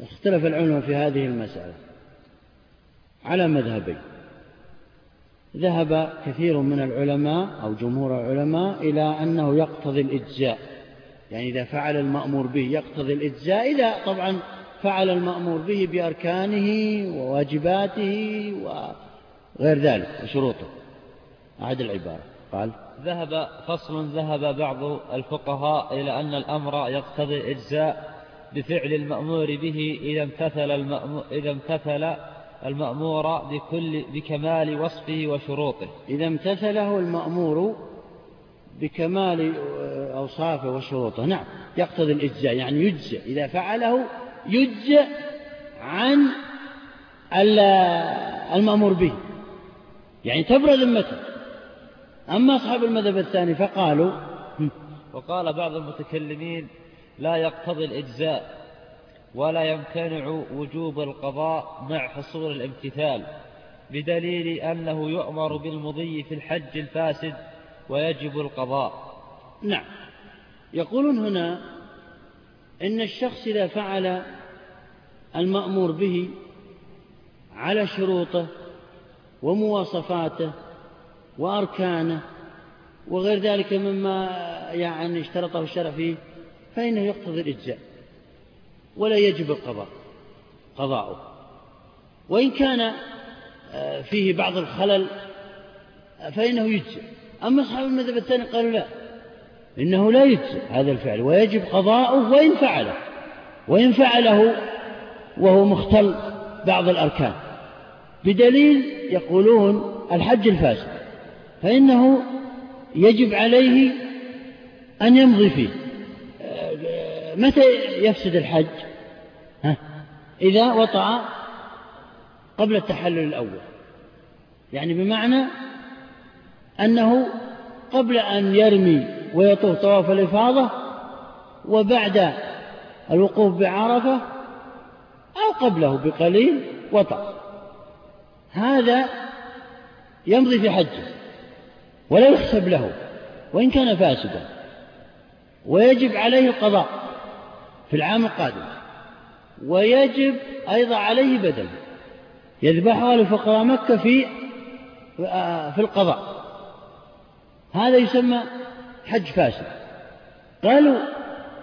اختلف العلماء في هذه المسألة على مذهبين. ذهب كثير من العلماء أو جمهور العلماء إلى أنه يقتضي الإجزاء. يعني إذا فعل المأمور به يقتضي الإجزاء إذا طبعا فعل المأمور به بأركانه وواجباته وغير ذلك وشروطه. أعد العبارة. قال ذهب فصل ذهب بعض الفقهاء إلى أن الأمر يقتضي الإجزاء بفعل المأمور به إذا امتثل المأمور, إذا امتثل المأمور بكل بكمال وصفه وشروطه. إذا امتثله المأمور بكمال أوصافه وشروطه. نعم يقتضي الإجزاء يعني يجزى إذا فعله يجزى عن المأمور به. يعني تبرى ذمته أما أصحاب المذهب الثاني فقالوا وقال بعض المتكلمين لا يقتضي الإجزاء ولا يمتنع وجوب القضاء مع حصول الامتثال بدليل أنه يؤمر بالمضي في الحج الفاسد ويجب القضاء. نعم. يقولون هنا إن الشخص إذا فعل المأمور به على شروطه ومواصفاته وأركانه وغير ذلك مما يعني اشترطه الشرع فيه فإنه يقتضي الإجزاء ولا يجب القضاء قضاؤه. وإن كان آه، فيه بعض الخلل فإنه يجزئ أما أصحاب المذهب الثاني قالوا لا إنه لا يجزئ هذا الفعل ويجب قضاؤه وإن فعله وإن فعله وهو مختل بعض الأركان. بدليل يقولون الحج الفاسد. فإنه يجب عليه أن يمضي فيه. متى يفسد الحج؟ ها؟ إذا وطأ قبل التحلل الأول. يعني بمعنى أنه قبل أن يرمي ويطوف طواف الإفاضة وبعد الوقوف بعرفة أو قبله بقليل وطأ. هذا يمضي في حجه. ولا يحسب له وإن كان فاسدا ويجب عليه القضاء في العام القادم. ويجب أيضا عليه بدل. يذبحها لفقراء مكة في في القضاء. هذا يسمى حج فاسد قالوا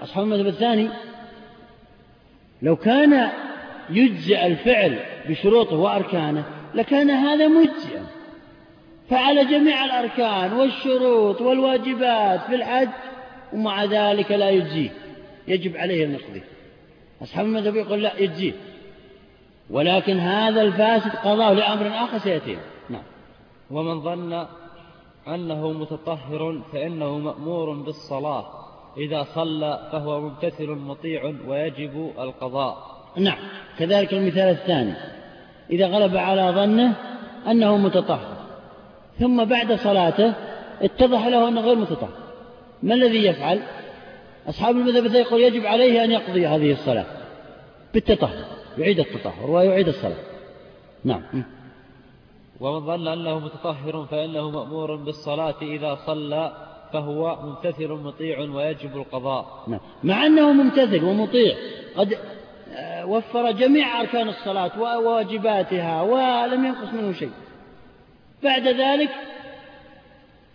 أصحاب المذهب الثاني لو كان يجزئ الفعل بشروطه وأركانه لكان هذا مجزئا. فعل جميع الأركان والشروط والواجبات في الحج ومع ذلك لا يجزيه يجب عليه النقضي أصحاب المذهب يقول لا يجزيه ولكن هذا الفاسد قضاه لأمر آخر سيأتينا. نعم. ومن ظن أنه متطهر فإنه مأمور بالصلاة. إذا صلى فهو ممتثل مطيع ويجب القضاء. نعم. كذلك المثال الثاني. إذا غلب على ظنه أنه متطهر. ثم بعد صلاته اتضح له أنه غير متطهر. ما الذي يفعل؟ أصحاب المذهب يقول يجب عليه أن يقضي هذه الصلاة بالتطهر يعيد التطهر ويعيد الصلاة. نعم. ومن ظن أنه متطهر فإنه مأمور بالصلاة إذا صلى فهو ممتثل مطيع ويجب القضاء. نعم. مع أنه ممتثل ومطيع قد وفر جميع أركان الصلاة وواجباتها ولم ينقص منه شيء. بعد ذلك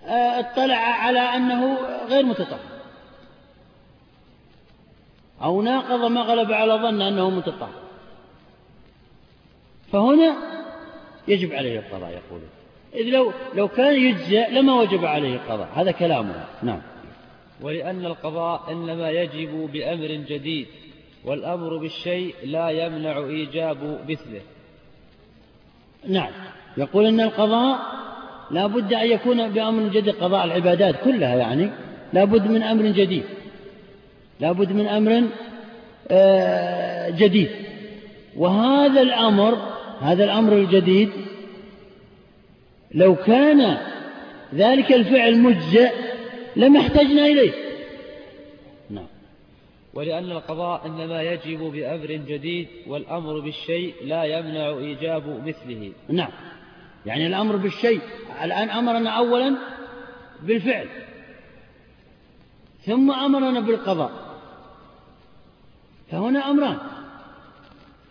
آه، اطلع على أنه غير متطهر. أو ناقض ما غلب على ظن أنه متطهر. فهنا يجب عليه القضاء يقولون إذ لو, لو كان يجزئ لما وجب عليه القضاء. هذا كلامه نعم. ولأن القضاء إنما يجب بأمر جديد والأمر بالشيء لا يمنع إيجاب مثله. نعم. يقول أن القضاء لا بد أن يكون بأمر جديد قضاء العبادات كلها يعني لا بد من أمر جديد. لا بد من أمر آه، جديد. وهذا الأمر هذا الأمر الجديد لو كان ذلك الفعل مجزئ لما احتجنا إليه. نعم. ولأن القضاء إنما يجب بأمر جديد والأمر بالشيء لا يمنع إيجاب مثله. نعم. يعني الأمر بالشيء. الآن أمرنا أولا بالفعل. ثم أمرنا بالقضاء. فهنا أمران.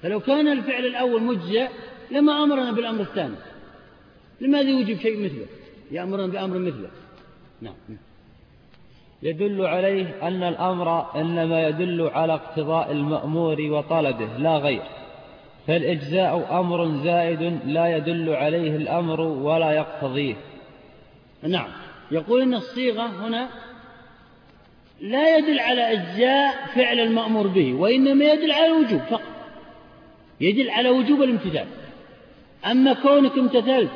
فلو كان الفعل الأول مجزئ لما أمرنا بالأمر الثاني. لماذا يوجب شيء مثله؟ يأمرنا بأمر مثله. نعم. يدل عليه أن الأمر إنما يدل على اقتضاء المأمور وطلبه لا غير. فالإجزاء أمر زائد لا يدل عليه الأمر ولا يقتضيه. نعم. يقول إن الصيغة هنا لا يدل على إجزاء فعل المأمور به وإنما يدل على الوجوب فقط. يدل على وجوب الامتثال. أما كونك امتثلت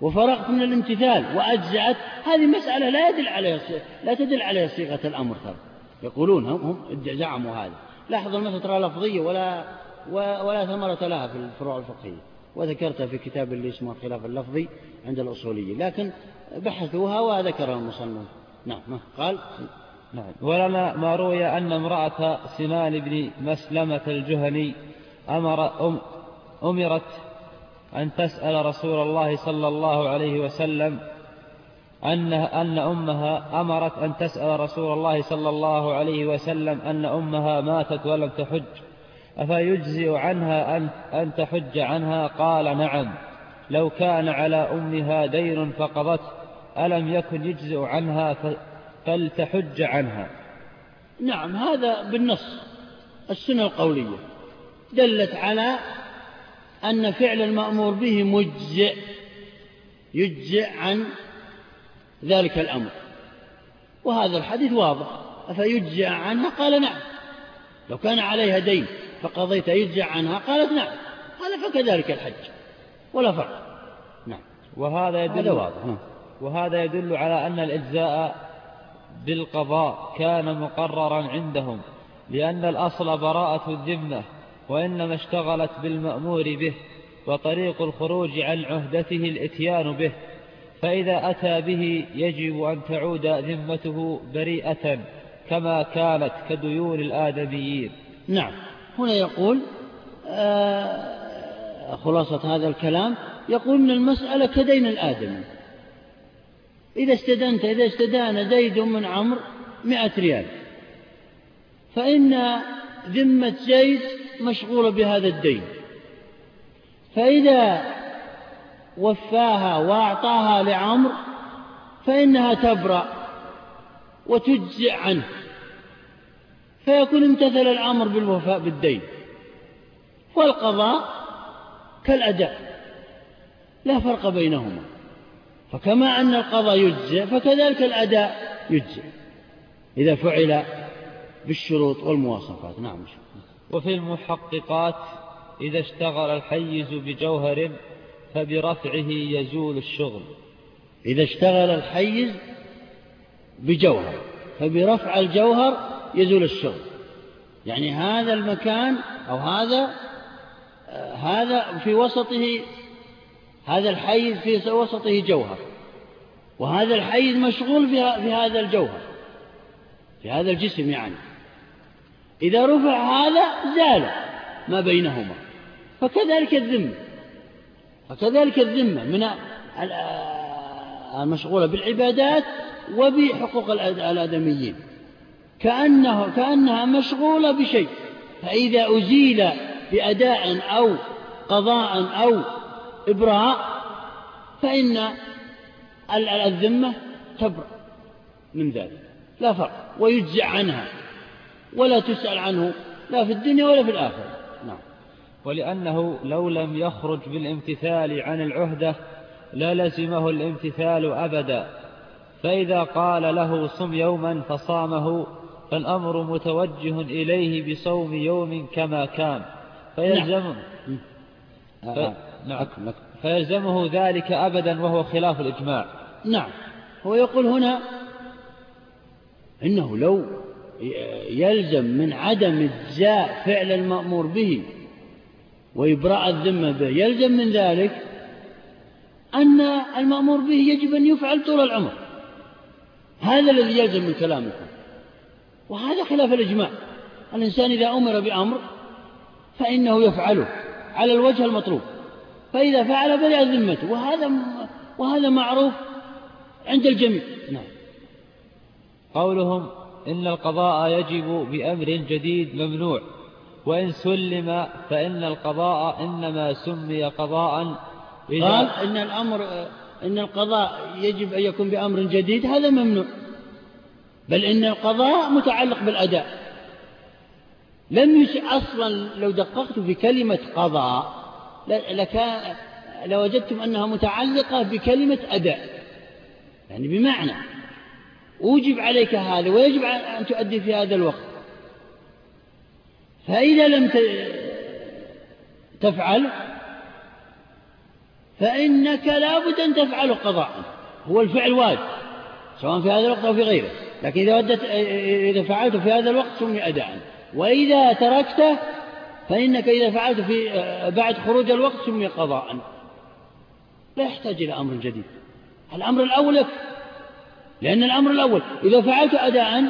وفرغت من الامتثال وأجزأت هذه مسألة لا يدل عليها لا تدل عليها صيغة الأمر ترى. يقولون هم, هم زعموا هذا. لاحظ المسألة ترى لفظية ولا ولا ثمرة لها في الفروع الفقهية. وذكرتها في كتاب اللي اسمه الخلاف اللفظي عند الأصولية. لكن بحثوها وذكرها المصنف. نعم قال؟ نعم. ولنا ما روي أن امرأة سنان بن مسلمة الجهني أمر أم أمرت أن تسأل رسول الله صلى الله عليه وسلم أن أن أمها أمرت أن تسأل رسول الله صلى الله عليه وسلم أن أمها ماتت ولم تحج. أفيجزئ عنها أن, أن تحج عنها؟ قال نعم. لو كان على أمها دين فقضت ألم يكن يجزئ عنها فلتحج عنها؟ نعم هذا بالنص السنة القولية. دلت على أن فعل المأمور به مجزئ يجزئ عن ذلك الأمر. وهذا الحديث واضح. أفيجزئ عنها؟ قال نعم. لو كان عليها دين. فقضيت يجزئ عنها؟ قالت نعم. قال فكذلك الحج. ولا فرق. نعم. وهذا يدل هذا واضح. نعم. وهذا يدل على أن الإجزاء بالقضاء كان مقررا عندهم لأن الأصل براءة الذمة وإنما اشتغلت بالمأمور به وطريق الخروج عن عهدته الإتيان به. فإذا أتى به يجب أن تعود ذمته بريئة كما كانت كديون الآدميين. نعم. هنا يقول آه خلاصة هذا الكلام يقول أن المسألة كدين الآدمي إذا استدنت إذا استدان زيد من عمرو مئة ريال. فإن ذمة زيد مشغولة بهذا الدين. فإذا وفاها وأعطاها لعمر فإنها تبرأ وتجزئ عنه. فيكون امتثل الأمر بالوفاء بالدين. والقضاء كالأداء لا فرق بينهما. فكما أن القضاء يجزئ فكذلك الأداء يجزئ. إذا فعل بالشروط والمواصفات. نعم. وفي المحققات إذا اشتغل الحيز بجوهر فبرفعه يزول الشغل. إذا اشتغل الحيز بجوهر فبرفع الجوهر يزول الشغل. يعني هذا المكان أو هذا هذا في وسطه هذا الحيز في وسطه جوهر وهذا الحيز مشغول في هذا الجوهر في هذا الجسم يعني. إذا رفع هذا زال ما بينهما فكذلك الذمة فكذلك الذمة من المشغولة بالعبادات وبحقوق الآدميين. كأنه كأنها مشغولة بشيء. فإذا أزيل بأداء أو قضاء أو إبراء فإن الذمة تبرأ من ذلك. لا فرق. ويجزع عنها. ولا تسأل عنه لا في الدنيا ولا في الآخرة. نعم. ولأنه لو لم يخرج بالامتثال عن العهدة للزمه الامتثال أبدا. فإذا قال له صم يوما فصامه فالأمر متوجه إليه بصوم يوم كما كان. فيلزمه نعم. في... نعم. فيلزمه ذلك أبدا وهو خلاف الإجماع. نعم. هو يقول هنا إنه لو يلزم من عدم إجزاء فعل المأمور به وإبراء الذمة به يلزم من ذلك أن المأمور به يجب أن يفعل طول العمر. هذا الذي يلزم من كلامكم. وهذا خلاف الإجماع. الإنسان إذا أمر بأمر فإنه يفعله على الوجه المطلوب. فإذا فعل برئ ذمته. وهذا وهذا معروف عند الجميع. نعم. قولهم إن القضاء يجب بأمر جديد ممنوع وإن سلم فإن القضاء إنما سمي قضاء قال إن الأمر إن القضاء يجب أن يكون بأمر جديد هذا ممنوع. بل إن القضاء متعلق بالأداء. لم يش أصلا لو دققت في كلمة قضاء لكان لوجدتم أنها متعلقة بكلمة أداء. يعني بمعنى أوجب عليك هذا ويجب أن تؤدي في هذا الوقت. فإذا لم تفعل فإنك لابد أن تفعل قضاء. هو الفعل واجب سواء في هذا الوقت أو في غيره. لكن إذا, ودت إذا فعلت في هذا الوقت سمي أداء. وإذا تركته فإنك إذا فعلت في بعد خروج الوقت سمي قضاء. لا يحتاج إلى أمر جديد. الأمر الأول لأن الأمر الأول إذا فعلت أداء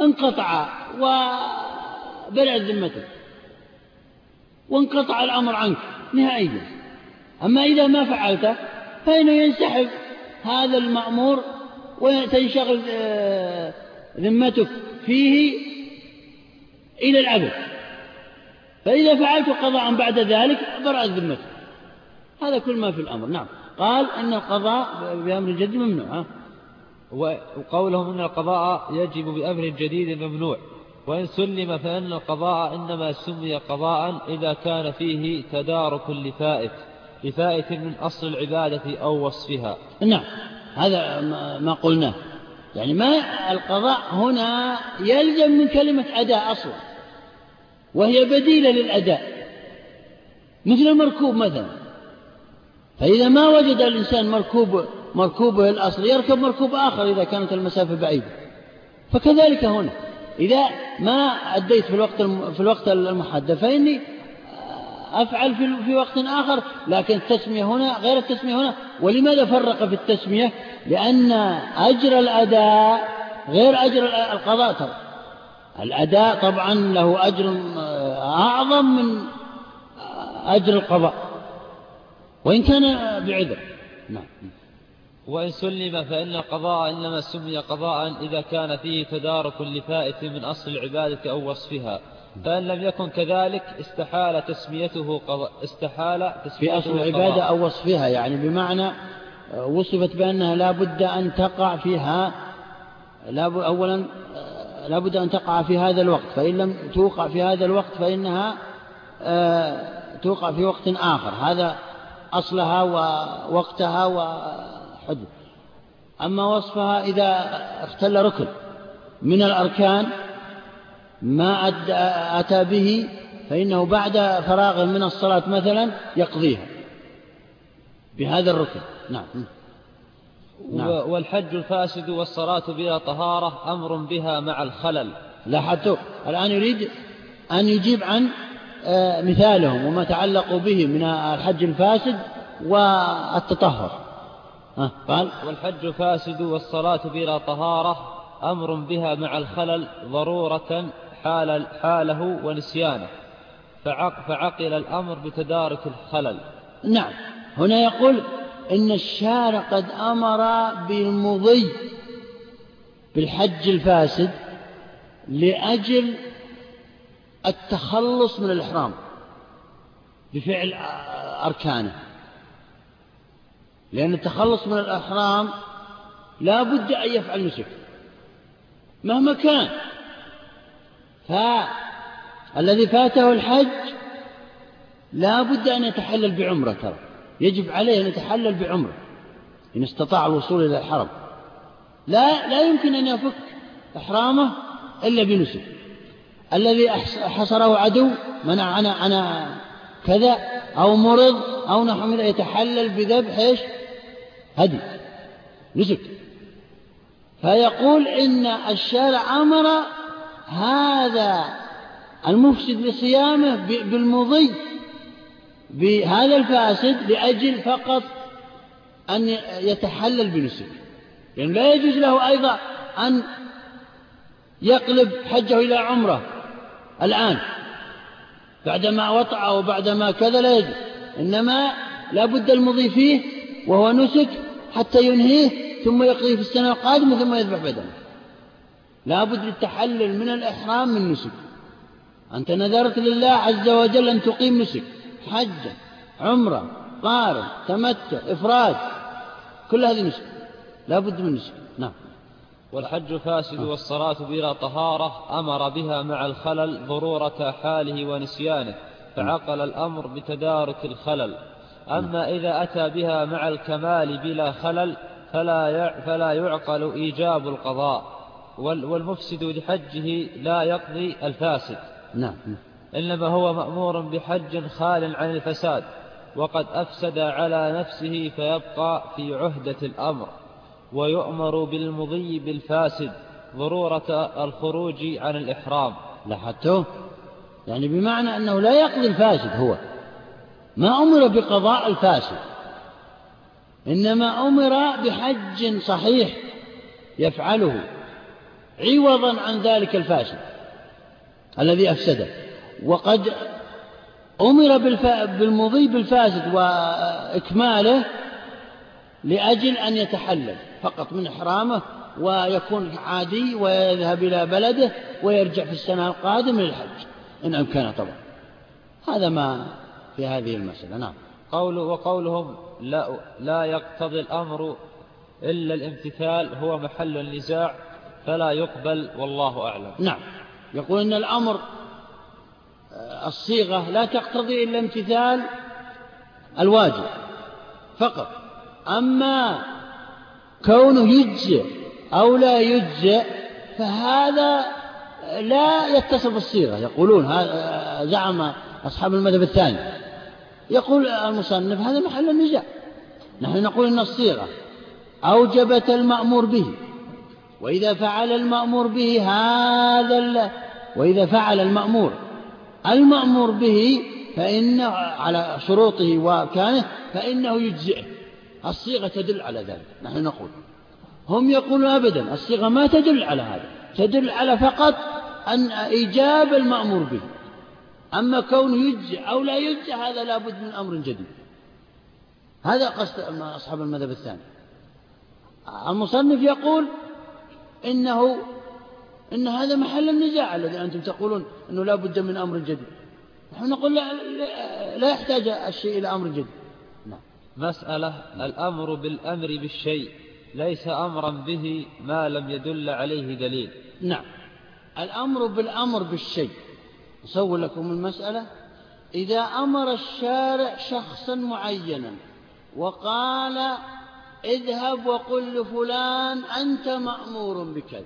انقطع وبلعت ذمتك. وانقطع الأمر عنك. نهائيا. أما إذا ما فعلته فإنه ينسحب. هذا المأمور وتنشغل آه، ذمتك فيه إلى الأبد. فإذا فعلت قضاء بعد ذلك برأت ذمتك. هذا كل ما في الأمر. نعم. قال إن القضاء بأمر جديد ممنوع وقولهم إن القضاء يجب بأمر جديد ممنوع. وإن سلم فإن القضاء إنما سمي قضاء إذا كان فيه تدارك لفائت لفائت من أصل العبادة أو وصفها. نعم. هذا ما قلناه. يعني ما القضاء هنا يلزم من كلمة أداء أصلا. وهي بديلة للأداء. مثل المركوب مثلا. فإذا ما وجد الإنسان مركوب مركوبه الأصلي يركب مركوب آخر إذا كانت المسافة بعيدة. فكذلك هنا. إذا ما أديت في الوقت في الوقت المحدد فإني أفعل في وقت آخر لكن التسمية هنا غير التسمية هنا. ولماذا فرق في التسمية؟ لأن أجر الأداء غير أجر القضاء ترى. الأداء طبعا له أجر أعظم من أجر القضاء. وإن كان بعذر. نعم. وإن سلم فإن القضاء إنما سمي قضاء إذا كان فيه تدارك لفائت من أصل العبادة أو وصفها. فإن لم يكن كذلك استحال تسميته قضاء استحال تسميته في أصل العبادة أو وصفها يعني بمعنى وصفت بأنها لا بد أن تقع فيها لا أولا لا بد أن تقع في هذا الوقت فإن لم توقع في هذا الوقت فإنها آه، توقع في وقت آخر. هذا أصلها ووقتها وحدث أما وصفها إذا اختل ركن من الأركان ما أتى به فإنه بعد فراغ من الصلاة مثلا يقضيها. بهذا الركن. نعم. نعم. والحج الفاسد والصلاة بلا طهارة أمر بها مع الخلل. لاحظتوا؟ الآن يريد أن يجيب عن آه، مثالهم وما تعلقوا به من الحج الفاسد والتطهر. قال والحج فاسد والصلاة بلا طهارة أمر بها مع الخلل ضرورة حال حاله ونسيانه فعق فعقل الأمر بتدارك الخلل. نعم. هنا يقول إن الشارع قد أمر بالمضي بالحج الفاسد لأجل التخلص من الإحرام بفعل أركانه. لأن التخلص من الإحرام لا بد أن يفعل نسك مهما كان. فالذي فاته الحج لا بد أن يتحلل بعمرة ترى. يجب عليه أن يتحلل بعمرة إن استطاع الوصول إلى الحرم. لا لا يمكن أن يفك إحرامه إلا بنسك. الذي حصره عدو منع أنا أنا كذا أو مرض أو نحو من يتحلل بذبح إيش؟ هدي نسك. فيقول إن الشارع أمر هذا المفسد لصيامه بالمضي بهذا الفاسد لأجل فقط أن يتحلل بنسك يعني لا يجوز له أيضا أن يقلب حجه إلى عمرة الآن بعدما وطع وبعدما كذا لا يجوز. إنما لا بد المضي فيه وهو نسك حتى ينهيه ثم يقضي في السنة القادمة ثم يذبح بدنه. لا بد للتحلل من الإحرام من نسك. أنت نذرت لله عز وجل أن تقيم نسك. حجة عمرة قارن تمتع إفراد كل هذه نسك. لا بد من نسك. نعم. والحج فاسد والصلاة بلا طهارة أمر بها مع الخلل ضرورة حاله ونسيانه فعقل الأمر بتدارك الخلل. أما إذا أتى بها مع الكمال بلا خلل فلا فلا يعقل إيجاب القضاء. والمفسد لحجه لا يقضي الفاسد. نعم. إنما هو مأمور بحج خال عن الفساد وقد أفسد على نفسه فيبقى في عهدة الأمر ويؤمر بالمضي بالفاسد ضرورة الخروج عن الإحرام. لاحظتوا؟ يعني بمعنى أنه لا يقضي الفاسد هو ما أمر بقضاء الفاسد إنما أمر بحج صحيح يفعله. عوضا عن ذلك الفاسد الذي أفسده. وقد أمر بالمضي بالفاسد وإكماله لأجل أن يتحلل فقط من إحرامه ويكون عادي ويذهب إلى بلده ويرجع في السنة القادمة للحج إن أمكنه طبعا. هذا ما في هذه المسألة. نعم. قول وقولهم لا, لا يقتضي الأمر إلا الامتثال هو محل النزاع فلا يقبل والله أعلم. نعم. يقول إن الأمر آه، الصيغة لا تقتضي إلا امتثال الواجب فقط. أما كونه يجزئ أو لا يجزئ فهذا لا يتصل بالصيغة. يقولون هذا زعم أصحاب المذهب الثاني. يقول المصنف هذا محل النزاع نحن نقول إن الصيغة أوجبت المأمور به. وإذا فعل المأمور به هذا وإذا فعل المأمور. المأمور به فإنه على شروطه وكانه فإنه يجزئه. الصيغة تدل على ذلك نحن نقول. هم يقولون أبدا الصيغة ما تدل على هذا تدل على فقط أن إيجاب المأمور به. أما كونه يجزئ أو لا يجزئ هذا لابد من أمر جديد. هذا قصد أصحاب المذهب الثاني. المصنف يقول إنه إن هذا محل النزاع الذي أنتم تقولون أنه لا بد من أمر جديد. نحن نقول لا, لا يحتاج الشيء إلى أمر جديد. نعم. مسألة الأمر بالأمر بالشيء ليس أمرا به ما لم يدل عليه دليل. نعم. الأمر بالأمر بالشيء. أصور لكم المسألة. إذا أمر الشارع شخصا معينا وقال اذهب وقل لفلان أنت مأمور بكذا.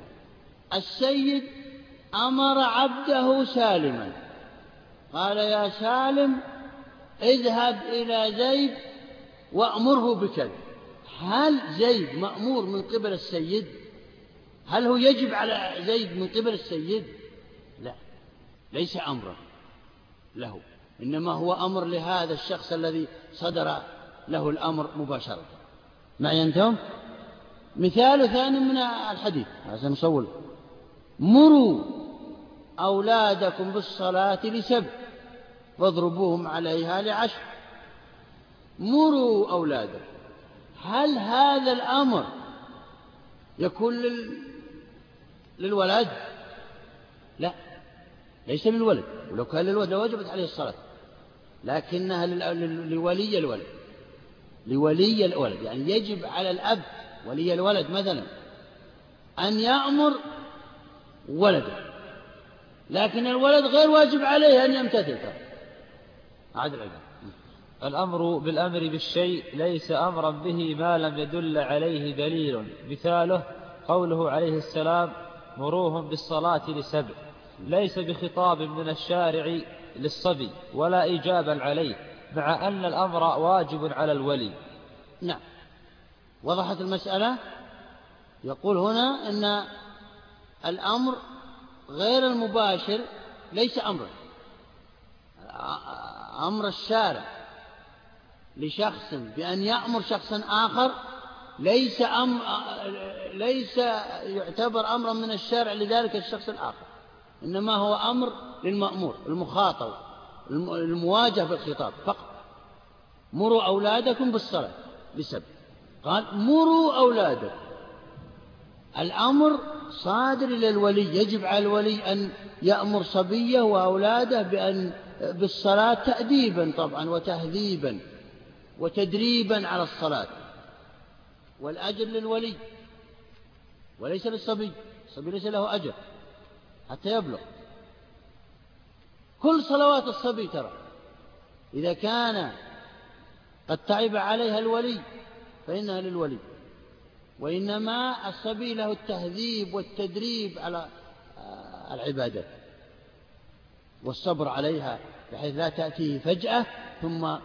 السيد أمر عبده سالما. قال يا سالم اذهب إلى زيد وأمره بكذا. هل زيد مأمور من قبل السيد؟ هل هو يجب على زيد من قبل السيد؟ لا ليس أمرا له إنما هو أمر لهذا الشخص الذي صدر له الأمر مباشرة. معي أنتم مثال ثاني من الحديث هذا نصول مروا أولادكم بالصلاة لسبع واضربوهم عليها لعشر. مروا أولادكم. هل هذا الأمر يكون لل... للولد؟ لا ليس للولد. ولو كان للولد لوجبت عليه الصلاة. لكنها لولي الولد. لولي الولد يعني يجب على الأب ولي الولد مثلا أن يأمر ولده. لكن الولد غير واجب عليه أن يمتثل. العبادة الأمر بالأمر بالشيء ليس أمرا به ما لم يدل عليه دليل. مثاله قوله عليه السلام مروهم بالصلاة لسبع. ليس بخطاب من الشارع للصبي ولا إيجابا عليه. مع أن الأمر واجب على الولي. نعم. وضحت المسألة؟ يقول هنا أن الأمر غير المباشر ليس أمرا. أمر الشارع لشخص بأن يأمر شخصا آخر ليس أمر ليس يعتبر أمرا من الشارع لذلك الشخص الآخر. إنما هو أمر للمأمور المخاطب. المواجهة بالخطاب فقط. مروا أولادكم بالصلاة بسبب. قال مروا أولادكم. الأمر صادر إلى الولي. يجب على الولي أن يأمر صبيه وأولاده بأن بالصلاة تأديبا طبعا وتهذيبا وتدريبا على الصلاة. والأجر للولي. وليس للصبي. الصبي ليس له أجر حتى يبلغ. كل صلوات الصبي ترى. إذا كان قد تعب عليها الولي فإنها للولي. وإنما الصبي له التهذيب والتدريب على العبادات والصبر عليها بحيث لا تأتيه فجأة ثم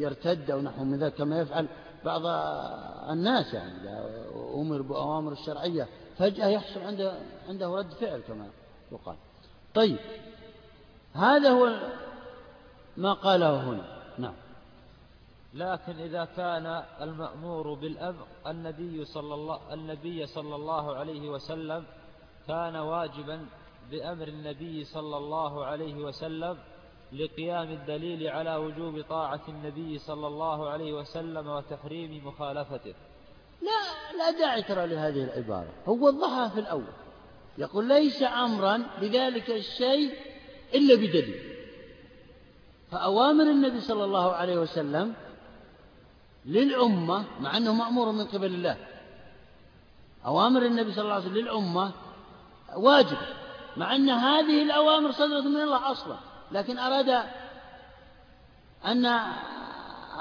يرتد أو نحو من ذلك كما يفعل بعض الناس يعني. إذا أمر بأوامر الشرعية فجأة يحصل عنده عنده رد فعل كما يقال. طيب. هذا هو ما قاله هنا. نعم. لكن إذا كان المأمور بالأمر النبي صلى الله النبي صلى الله عليه وسلم كان واجبا بأمر النبي صلى الله عليه وسلم لقيام الدليل على وجوب طاعة النبي صلى الله عليه وسلم وتحريم مخالفته. لا لا داعي ترى لهذه العبارة. هو وضحها في الأول. يقول ليس أمرا بذلك الشيء إلا بدليل. فأوامر النبي صلى الله عليه وسلم للأمة مع أنه مأمور من قبل الله أوامر النبي صلى الله عليه وسلم للأمة واجبة مع أن هذه الأوامر صدرت من الله أصلا لكن أراد أن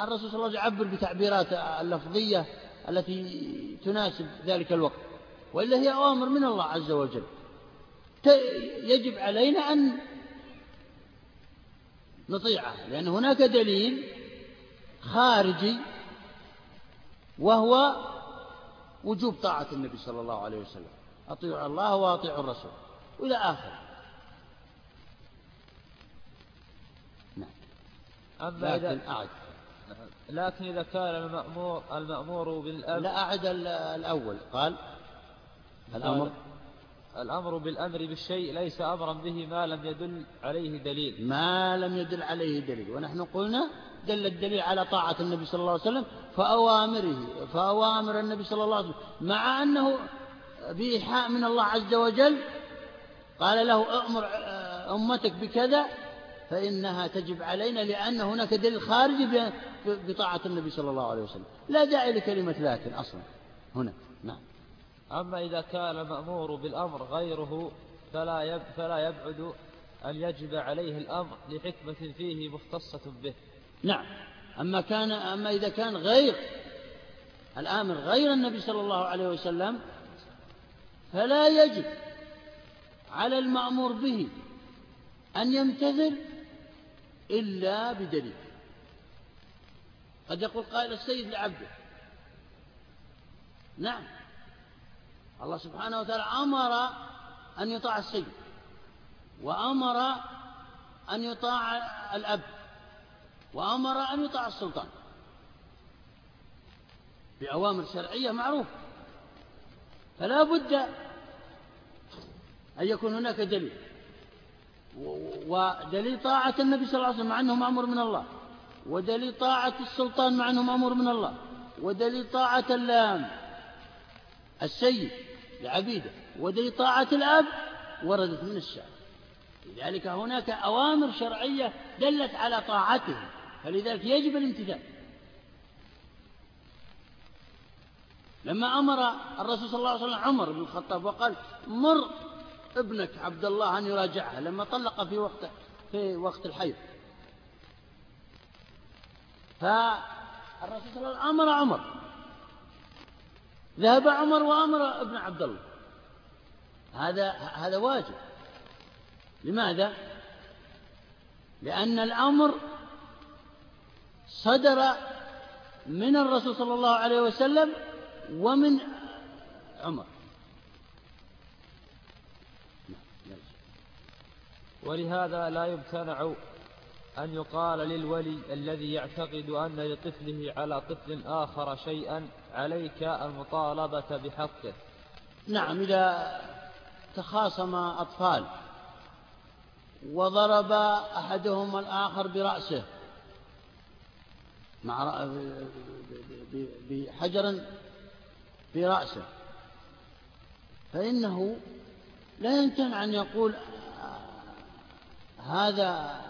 الرسول صلى الله عليه وسلم يعبر بتعبيرات اللفظية التي تناسب ذلك الوقت. وإلا هي أوامر من الله عز وجل. يجب علينا أن نطيعها لأن هناك دليل خارجي وهو وجوب طاعة النبي صلى الله عليه وسلم. أطيعوا الله وأطيعوا الرسول. وإلى آخر نعم. أما لكن أعد. لكن إذا كان المأمور المأمور بالأمر لا أعد الأول. قال الأمر الأمر بالأمر بالشيء ليس أمرا به ما لم يدل عليه دليل. ما لم يدل عليه دليل. ونحن قلنا دل الدليل على طاعة النبي صلى الله عليه وسلم فأوامره فأوامر النبي صلى الله عليه وسلم مع أنه بإيحاء من الله عز وجل قال له أمر أمتك بكذا فإنها تجب علينا لأن هناك دليل خارجي بطاعة النبي صلى الله عليه وسلم. لا داعي لكلمة لكن أصلا هنا نعم. أما إذا كان المأمور بالأمر غيره فلا فلا يبعد أن يجب عليه الأمر لحكمة فيه مختصة به. نعم. أما كان أما إذا كان غير الآمر غير النبي صلى الله عليه وسلم فلا يجب على المأمور به أن يمتثل إلا بدليل. قد يقول قائل السيد لعبده. نعم. الله سبحانه وتعالى أمر أن يطاع السيد وأمر أن يطاع الأب وأمر أن يطاع السلطان بأوامر شرعية معروفة. فلا بد أن يكون هناك دليل ودليل طاعة النبي صلى الله عليه وسلم مع أنه مأمور من الله ودليل طاعة السلطان مع أنه مأمور من الله ودليل طاعة السيد. لعبيده ودليل طاعة الأب وردت من الشعب. لذلك هناك أوامر شرعية دلت على طاعته فلذلك يجب الامتثال. لما أمر الرسول صلى الله عليه وسلم عمر بن الخطاب وقال مر ابنك عبد الله أن يراجعها لما طلق في وقت في وقت الحيض. فالرسول صلى الله عليه وسلم أمر عمر ذهب عمر وأمر ابن عبد الله. هذا هذا واجب. لماذا؟ لأن الأمر صدر من الرسول صلى الله عليه وسلم ومن عمر. ولهذا لا يمتنع أن يقال للولي الذي يعتقد أن لطفله على طفل آخر شيئا عليك المطالبة بحقه. نعم إذا تخاصم أطفال وضرب أحدهم الآخر برأسه مع بحجر في رأسه فإنه لا يمكن أن يقول هذا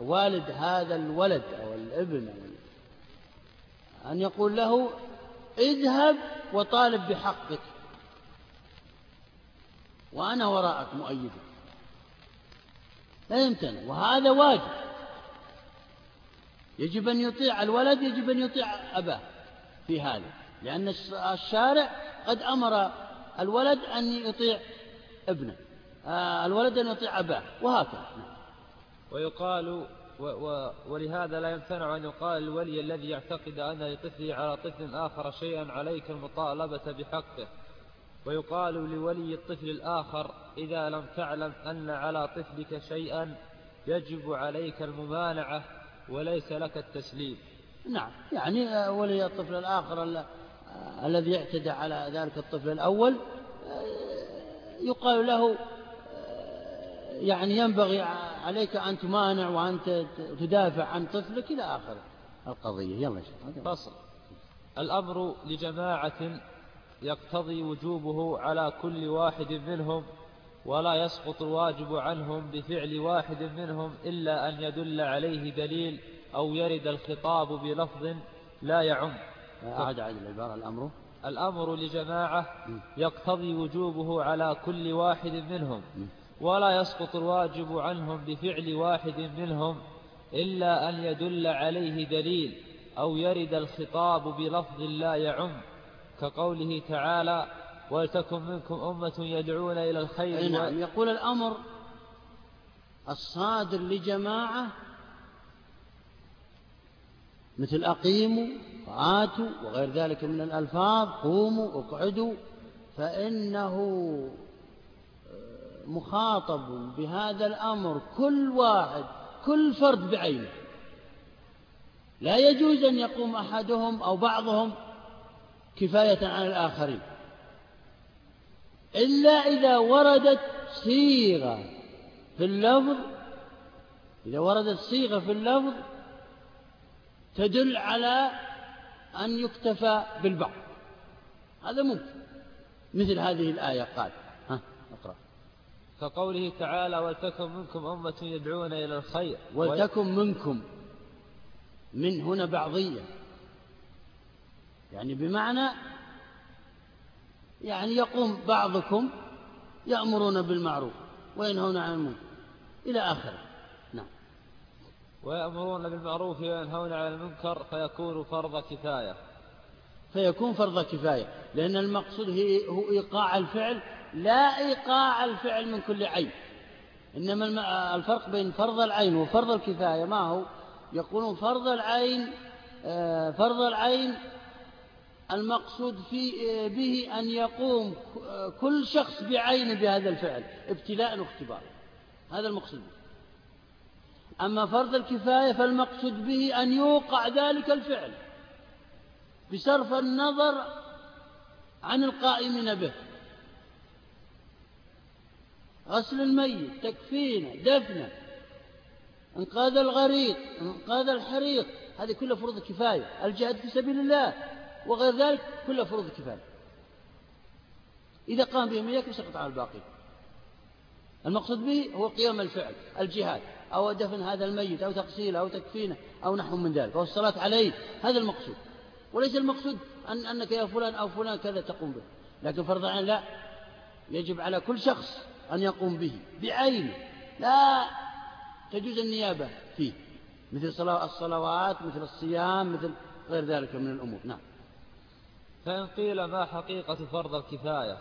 والد هذا الولد أو الابن أن يقول له اذهب وطالب بحقك وأنا وراءك مؤيدك لا يمتنع وهذا واجب. يجب أن يطيع الولد يجب أن يطيع أباه في هذا لأن الشارع قد أمر الولد أن يطيع ابنه آه، الولد أن يطيع أباه وهكذا. ويقال و و ولهذا لا يمتنع أن يقال الولي الذي يعتقد أن لطفله على طفل آخر شيئا عليك المطالبة بحقه. ويقال لولي الطفل الآخر إذا لم تعلم أن على طفلك شيئا يجب عليك الممانعة وليس لك التسليم. نعم يعني ولي الطفل الآخر الذي اعتدى على ذلك الطفل الأول يقال له يعني ينبغي عليك أن تمانع وأن تدافع عن طفلك إلى آخر القضية. يلا فصل. الأمر لجماعة يقتضي وجوبه على كل واحد منهم ولا يسقط الواجب عنهم بفعل واحد منهم إلا أن يدل عليه دليل أو يرد الخطاب بلفظ لا يعم. أعد عاد العبارة. الأمر؟ الأمر لجماعة يقتضي وجوبه على كل واحد منهم ولا يسقط الواجب عنهم بفعل واحد منهم إلا أن يدل عليه دليل أو يرد الخطاب بلفظ لا يعم كقوله تعالى ولتكن منكم أمة يدعون إلى الخير نعم. يقول الأمر الصادر لجماعة مثل أقيموا وآتوا وغير ذلك من الألفاظ قوموا اقعدوا فإنه مخاطب بهذا الأمر كل واحد كل فرد بعينه. لا يجوز أن يقوم أحدهم أو بعضهم كفاية عن الآخرين. إلا إذا وردت صيغة في اللفظ إذا وردت صيغة في اللفظ تدل على أن يكتفى بالبعض. هذا ممكن. مثل هذه الآية قال كقوله تعالى ولتكن منكم أمة يدعون إلى الخير. ولتكن منكم من هنا بعضية. يعني بمعنى يعني يقوم بعضكم يأمرون بالمعروف وينهون عن المنكر إلى آخره. نعم. ويأمرون بالمعروف وينهون عن المنكر فيكون فرض كفاية. فيكون فرض كفاية لأن المقصود هو إيقاع الفعل لا إيقاع الفعل من كل عين. إنما الفرق بين فرض العين وفرض الكفاية ما هو؟ يقولون فرض العين آه، فرض العين المقصود في آه، به أن يقوم كل شخص بعينه بهذا الفعل ابتلاء واختبار. هذا المقصود أما فرض الكفاية فالمقصود به أن يوقع ذلك الفعل بصرف النظر عن القائمين به. غسل الميت تكفينه دفنه. انقاذ الغريق انقاذ الحريق هذه كلها فروض كفاية. الجهاد في سبيل الله وغير ذلك كلها فروض كفاية. إذا قام بهم إياك سقط على الباقي. المقصود به هو قيام الفعل الجهاد أو دفن هذا الميت أو تغسيله أو تكفينه أو نحو من ذلك. أو الصلاة عليه. هذا المقصود. وليس المقصود أن أنك يا فلان أو فلان كذا تقوم به. لكن فرض عين لا. يجب على كل شخص أن يقوم به. بعينه لا تجوز النيابة فيه. مثل الصلوات مثل الصيام مثل غير ذلك من الأمور. نعم. فإن قيل ما حقيقة فرض الكفاية؟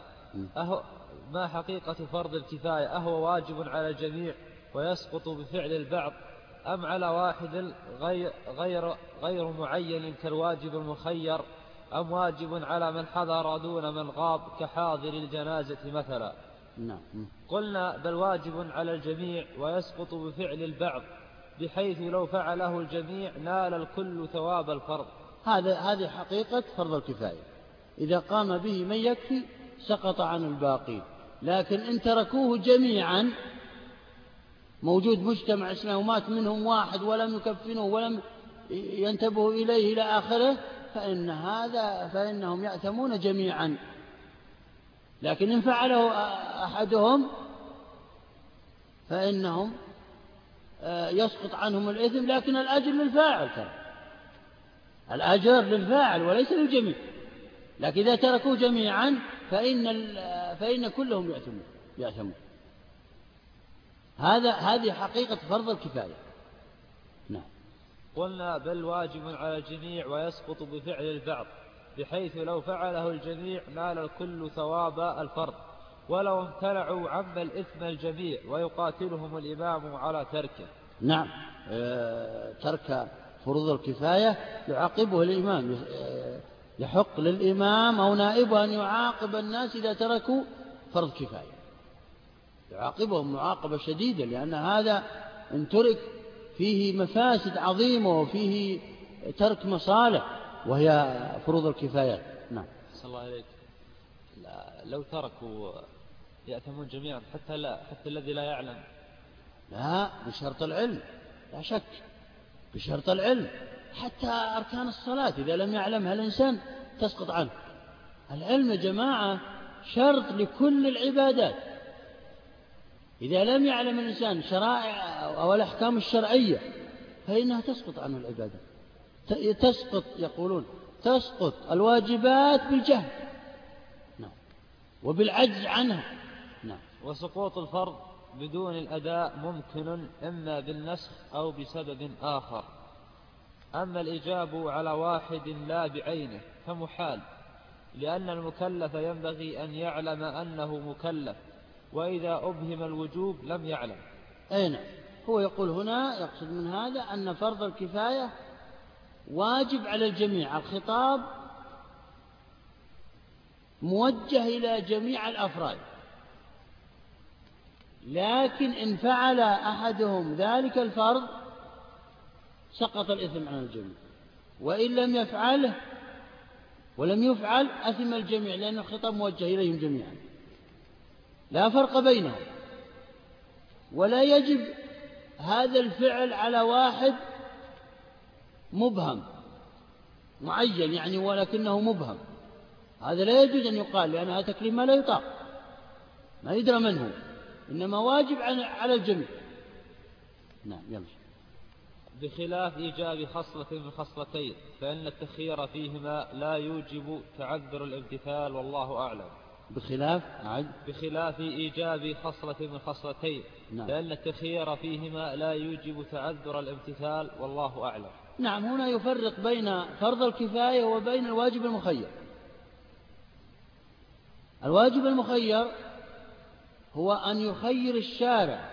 أهو ما حقيقة فرض الكفاية؟ أهو واجب على الجميع ويسقط بفعل البعض. أم على واحد غير, غير, غير معين كالواجب المخير؟ أم واجب على من حضر دون من غاب كحاضر الجنازة مثلا؟ نعم. قلنا بل واجب على الجميع ويسقط بفعل البعض بحيث لو فعله الجميع نال الكل ثواب الفرض. هذا هذه حقيقة فرض الكفاية. إذا قام به من يكفي سقط عن الباقين لكن إن تركوه جميعا موجود مجتمع اسمه ومات منهم واحد ولم يكفنوه ولم ينتبهوا إليه إلى آخره فإن هذا فإنهم يأثمون جميعا. لكن إن فعله أحدهم فإنهم آه، يسقط عنهم الإثم لكن الأجر للفاعل ترى. الأجر للفاعل وليس للجميع. لكن إذا تركوه جميعا فإن, فإن كلهم يأثمون يأثمون هذا هذه حقيقة فرض الكفاية. نعم. قلنا بل واجب على الجميع ويسقط بفعل البعض بحيث لو فعله الجميع نال الكل ثواب الفرض ولو امتنعوا عم الإثم الجميع ويقاتلهم الإمام على تركه. نعم. آه، ترك فروض الكفاية يعاقبه الإمام. آه، يحق للإمام أو نائبه أن يعاقب الناس إذا تركوا فرض كفاية. يعاقبهم معاقبة شديدة لأن هذا إن ترك فيه مفاسد عظيمة وفيه ترك مصالح. وهي فروض الكفايات. نعم. صلى الله عليك لو تركوا يأتمون جميعا حتى لا حتى الذي لا يعلم. لا بشرط العلم. لا شك. بشرط العلم. حتى أركان الصلاة إذا لم يعلمها الإنسان تسقط عنه. العلم يا جماعة شرط لكل العبادات. إذا لم يعلم الإنسان شرائع أو الأحكام الشرعية فإنها تسقط عنه العبادة. تسقط يقولون. تسقط الواجبات بالجهل. نعم. وبالعجز عنها. نعم. وسقوط الفرض بدون الأداء ممكن إما بالنسخ أو بسبب آخر. أما الإجاب على واحد لا بعينه فمحال لأن المكلف ينبغي أن يعلم أنه مكلف وإذا أبهم الوجوب لم يعلم. أي نعم. هو يقول هنا يقصد من هذا أن فرض الكفاية واجب على الجميع. الخطاب موجه إلى جميع الأفراد. لكن إن فعل أحدهم ذلك الفرض سقط الإثم عن الجميع. وإن لم يفعله ولم يفعل أثم الجميع لأن الخطاب موجه إليهم جميعا. لا فرق بينهم. ولا يجب هذا الفعل على واحد مبهم معين يعني ولكنه مبهم. هذا لا يجوز أن يقال لأن هذا تكليف ما لا يطاق ما يدرى من هو إنما واجب على الجميع. نعم يمشي بخلاف إيجاب خصلة من خصلتين فإن التخيير فيهما لا يوجب تعذر الامتثال والله أعلم. بخلاف عد بخلاف إيجاب خصلة من خصلتين نعم. لأن التخيير فيهما لا يوجب تعذر الامتثال والله أعلم. نعم هنا يفرق بين فرض الكفاية وبين الواجب المخير. الواجب المخير هو أن يخير الشارع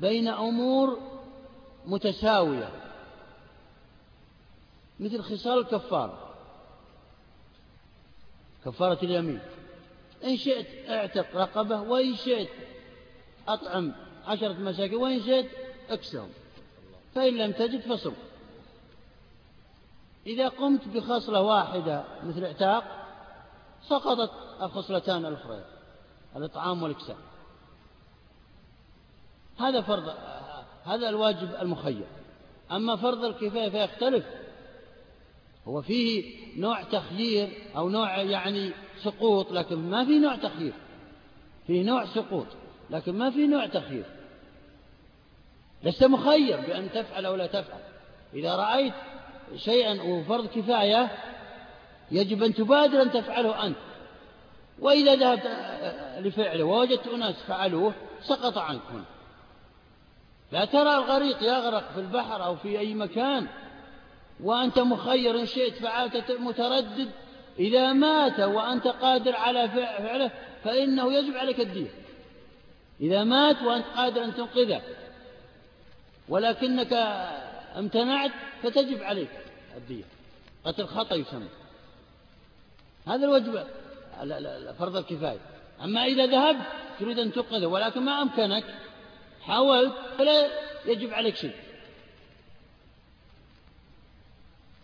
بين أمور متساوية مثل خصال الكفارة كفارة اليمين. إن شئت اعتق رقبة وإن شئت أطعم عشرة مساكين وإن شئت اكسهم. فإن لم تجد فصم إذا قمت بخصلة واحدة مثل اعتاق سقطت الخصلتان الأخرى الإطعام والإكساء. هذا فرض هذا الواجب المخير. أما فرض الكفاية فيختلف. هو فيه نوع تخيير أو نوع يعني سقوط لكن ما في نوع تخيير. فيه نوع سقوط لكن ما في نوع تخيير. لست مخير بأن تفعل أو لا تفعل. إذا رأيت شيئا وفرض كفاية يجب أن تبادر أن تفعله أنت. وإذا ذهبت لفعله ووجدت أناس فعلوه سقط عنك هنا. لا ترى الغريق يغرق في البحر أو في أي مكان وأنت مخير إن شئت فعلت متردد. إذا مات وأنت قادر على فعله فإنه يجب عليك الدين. إذا مات وأنت قادر أن تنقذه. ولكنك امتنعت فتجب عليك الدية. قتل خطأ يسمى. هذا الواجب فرض الكفاية. أما إذا ذهبت تريد أن تنقذه ولكن ما أمكنك حاولت فلا يجب عليك شيء.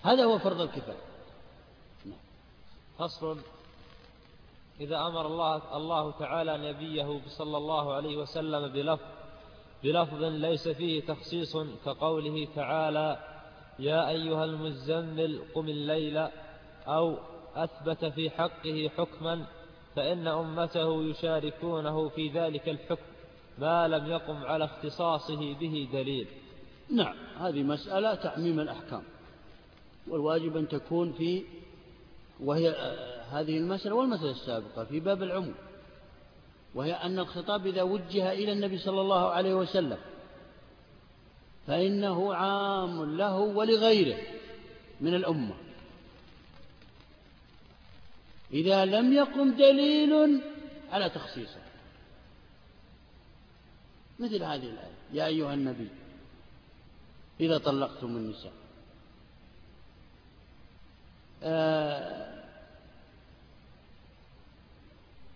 هذا هو فرض الكفاية. فصل. إذا أمر الله, الله تعالى نبيه صلى الله عليه وسلم بلفظ بلفظ ليس فيه تخصيص كقوله تعالى يا أيها المزمل قم الليل أو أثبت في حقه حكما فإن أمته يشاركونه في ذلك الحكم ما لم يقم على اختصاصه به دليل. نعم هذه مسألة تعميم الأحكام والواجب أن تكون في وهي آه، هذه المسألة والمسألة السابقة في باب العموم. وهي أن الخطاب إذا وجه إلى النبي صلى الله عليه وسلم فإنه عام له ولغيره من الأمة. إذا لم يقم دليل على تخصيصه. مثل هذه الآية. يا أيها النبي إذا طلقتم النساء. آه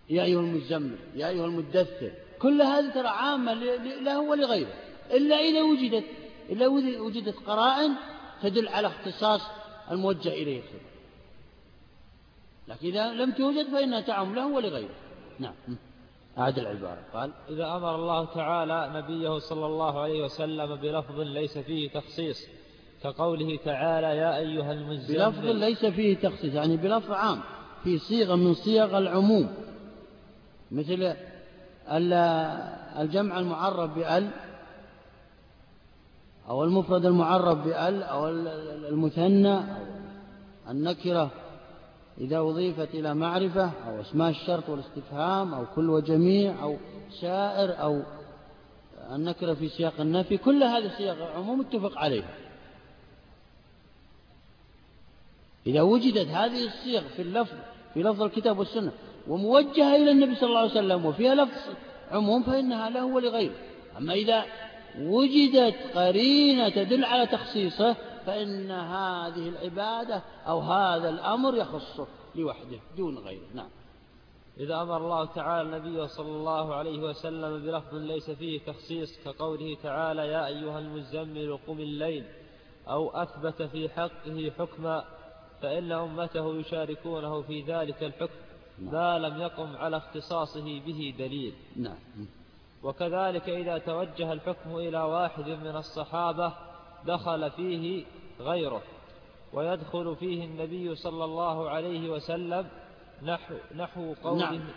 يا أيها المزمل يا أيها المدثر. كل هذه ترى عامة له ولغيره. إلا إذا وجدت إلا وجدت قرائن تدل على اختصاص الموجه إليه. الخطاب لكن إذا لم توجد فإنها تعم له ولغيره. نعم. أعد العبارة. قال إذا أمر الله تعالى نبيه صلى الله عليه وسلم بلفظ ليس فيه تخصيص كقوله تعالى يا أيها المزمل بلفظ ليس فيه تخصيص يعني بلفظ عام في صيغة من صيغ العموم. مثل الجمع المعرب بأل أو المفرد المعرب بأل أو المثنى أو النكرة. إذا أضيفت إلى معرفة أو أسماء الشرط والاستفهام أو كل وجميع أو سائر أو النكرة في سياق النفي كل هذه سياق عموم اتفق عليها. إذا وجدت هذه الصيغ في اللفظ في لفظ الكتاب والسنة وموجهة إلى النبي صلى الله عليه وسلم وفيها لفظ عموم فإنها له ولغيره أما إذا وجدت قرينة تدل على تخصيصه فإن هذه العبادة أو هذا الأمر يخصه لوحده دون غيره. نعم. إذا أمر الله تعالى النبي صلى الله عليه وسلم بلفظ ليس فيه تخصيص كقوله تعالى يا أيها المزمل قم الليل أو أثبت في حقه حكما فإن أمته يشاركونه في ذلك الحكم. نعم. ما لم يقم على اختصاصه به دليل نعم وكذلك إذا توجه الحكم إلى واحد من الصحابة دخل فيه غيره ويدخل فيه النبي صلى الله عليه وسلم نحو, نحو قوله نعم.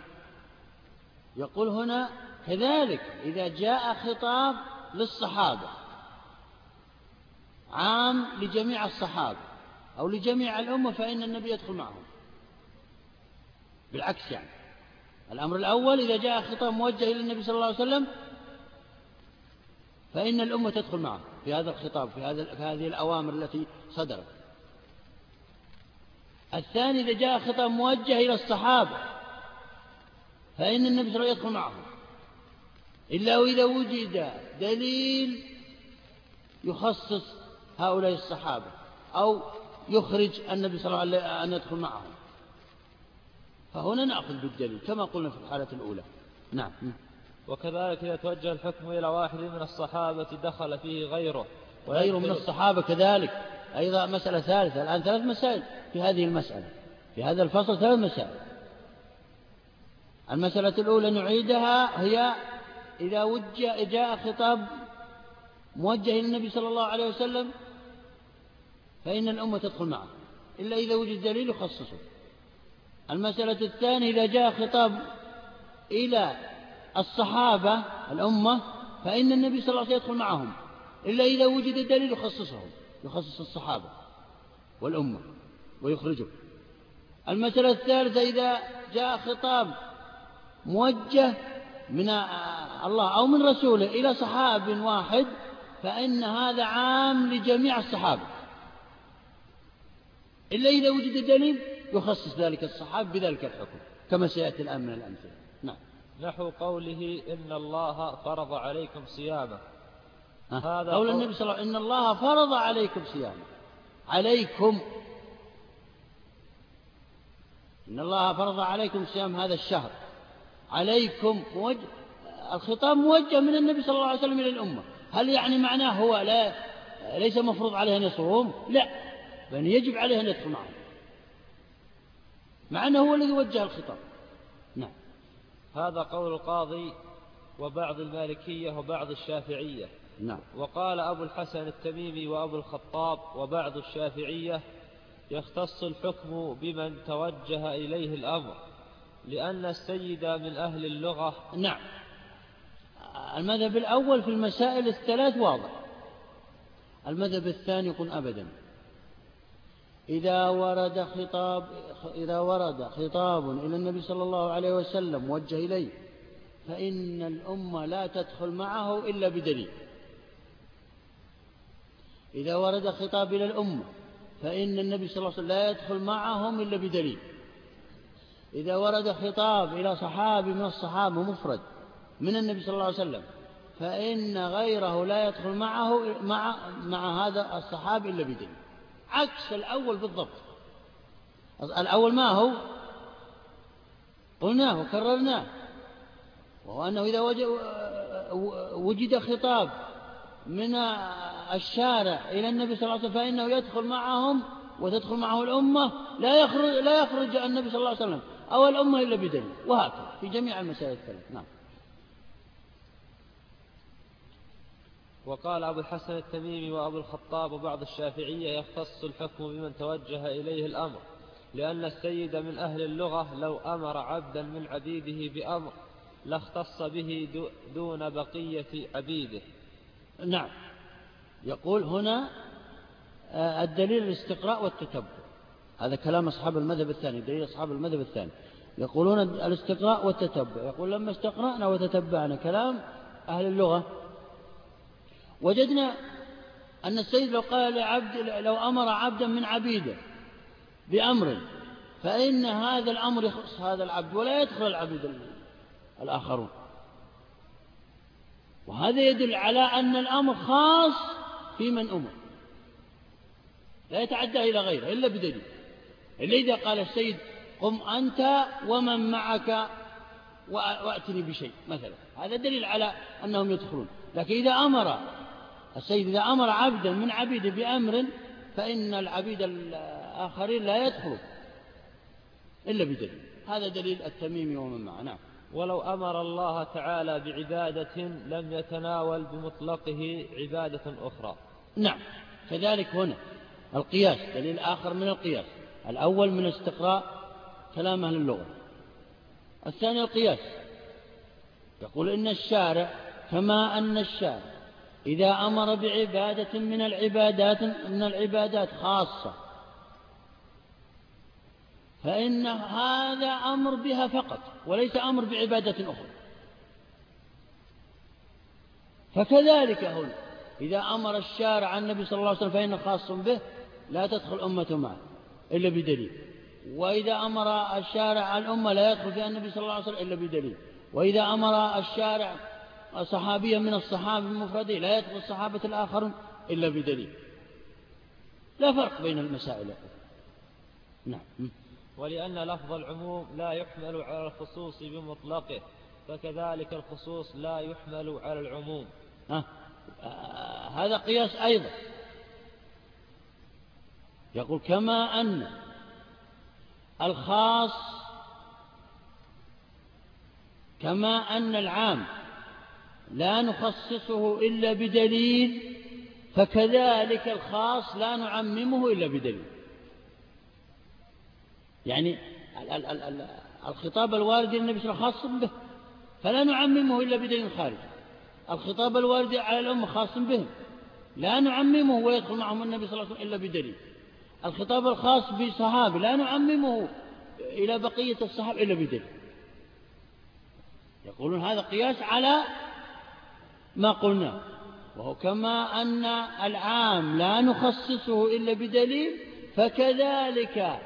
يقول هنا كذلك إذا جاء خطاب للصحابة عام لجميع الصحابة أو لجميع الأمة فإن النبي يدخل معهم بالعكس يعني. الأمر الأول إذا جاء خطاب موجه إلى النبي صلى الله عليه وسلم فإن الأمة تدخل معه في هذا الخطاب في, هذا في هذه الأوامر التي صدرت. الثاني إذا جاء خطاب موجه إلى الصحابة فإن النبي صلى الله عليه وسلم يدخل معهم. إلا وإذا وجد دليل يخصص هؤلاء الصحابة أو يخرج النبي صلى الله عليه وسلم أن يدخل معهم. فهنا نأخذ بالدليل كما قلنا في الحالة الأولى. نعم. وكذلك إذا توجه الحكم إلى واحد من الصحابة دخل فيه غيره. غيره من الصحابة كذلك. أيضا مسألة ثالثة الآن ثلاث مسائل في هذه المسألة. في هذا الفصل ثلاث مسائل. المسألة الأولى نعيدها هي إذا وجه جاء خطاب موجه إلى النبي صلى الله عليه وسلم فإن الأمة تدخل معه. إلا إذا وجد دليل يخصصه. المسألة الثانية إذا جاء خطاب إلى الصحابة الأمة فإن النبي صلى الله عليه وسلم يدخل معهم إلا إذا وجد دليل يخصصهم يخصص الصحابة والأمة ويخرجهم. المسألة الثالثة إذا جاء خطاب موجه من الله أو من رسوله إلى صحاب واحد فإن هذا عام لجميع الصحابة. إلا إذا وجد دليل يخصص ذلك الصحابة بذلك الحكم كما سيأتي الآن من الأمثلة. نعم. نحو قوله إن الله فرض عليكم صيامه. هذا قول النبي صلى الله عليه وسلم إن الله فرض عليكم صيامه. عليكم. إن الله فرض عليكم صيام هذا الشهر. عليكم موجه الخطاب موجه من النبي صلى الله عليه وسلم إلى الأمة. هل يعني معناه هو لا ليس مفروض عليه أن يصوم؟ لا. بل يجب عليه أن يدخل معه. مع أنه هو الذي وجه الخطاب. نعم. هذا قول القاضي وبعض المالكية وبعض الشافعية. نعم. وقال أبو الحسن التميمي وأبو الخطاب وبعض الشافعية يختص الحكم بمن توجه إليه الأمر لأن السيد من أهل اللغة. نعم. المذهب الأول في المسائل الثلاث واضح. المذهب الثاني يقول أبدا. إذا ورد خطاب إذا ورد خطاب إلى النبي صلى الله عليه وسلم موجه إليه فإن الأمة لا تدخل معه إلا بدليل. إذا ورد خطاب إلى الأمة فإن النبي صلى الله عليه وسلم لا يدخل معهم إلا بدليل. إذا ورد خطاب إلى صحابي من الصحابة مفرد من النبي صلى الله عليه وسلم فإن غيره لا يدخل معه مع مع هذا الصحابي إلا بدليل. عكس الأول بالضبط. الأول ما هو؟ قلناه وكررناه. وهو أنه إذا وجد خطاب من الشارع إلى النبي صلى الله عليه وسلم فإنه يدخل معهم وتدخل معه الأمة لا يخرج, لا يخرج النبي صلى الله عليه وسلم. أو الأمة إلا بدليل. وهكذا في جميع المسائل الثلاث. نعم. وقال أبو الحسن التميمي وأبو الخطاب وبعض الشافعية يختص الحكم بمن توجه إليه الأمر لأن السيد من أهل اللغة لو أمر عبدا من عبيده بأمر لاختص به دون بقية عبيده. نعم. يقول هنا آه، الدليل الاستقراء والتتبع. هذا كلام أصحاب المذهب الثاني دليل أصحاب المذهب الثاني. يقولون الاستقراء والتتبع. يقول لما استقرأنا وتتبعنا كلام أهل اللغة. وجدنا أن السيد لو قال لعبد لو أمر عبدا من عبيده بأمر فإن هذا الأمر يخص هذا العبد ولا يدخل العبيد الآخرون. وهذا يدل على أن الأمر خاص في من أمر. لا يتعدى إلى غيره إلا بدليل. إلا إذا قال السيد قم أنت ومن معك وأتني بشيء مثلا. هذا دليل على أنهم يدخلون. لكن إذا أمر السيد إذا أمر عبدا من عبيده بأمر فإن العبيد الآخرين لا يدخلون إلا بدليل. هذا دليل التميم ومن معه نعم. ولو أمر الله تعالى بعبادة لم يتناول بمطلقه عبادة أخرى. نعم. كذلك هنا القياس دليل آخر من القياس. الأول من استقراء كلام أهل اللغة. الثاني القياس. يقول إن الشارع كما أن الشارع إذا أمر بعبادة من العبادات من العبادات خاصة. فإن هذا أمر بها فقط وليس أمر بعبادة أخرى. فكذلك هنا إذا أمر الشارع عن النبي صلى الله عليه وسلم فإنه خاص به لا تدخل أمة معه إلا بدليل. وإذا أمر الشارع الأمة لا يدخل فيها النبي صلى الله عليه وسلم إلا بدليل. وإذا أمر الشارع صحابيا من الصحابة المفردين لا يدخل الصحابة الآخرون إلا بدليل لا فرق بين المسائل نعم ولأن لفظ العموم لا يحمل على الخصوص بمطلقه فكذلك الخصوص لا يحمل على العموم آه. آه. هذا قياس أيضا يقول كما أن الخاص كما أن العام لا نخصصه إلا بدليل فكذلك الخاص لا نعممه إلا بدليل. يعني الخطاب الوارد للنبي صلى الله عليه وسلم خاص به فلا نعممه إلا بدليل خارج. الخطاب الوارد على الأمة خاص بهم لا نعممه ويدخل معهم النبي صلى الله عليه وسلم إلا بدليل. الخطاب الخاص بصحابه لا نعممه إلى بقية الصحابة إلا بدليل. يقولون هذا قياس على ما قلنا؟ وهو كما أن العام لا نخصصه إلا بدليل فكذلك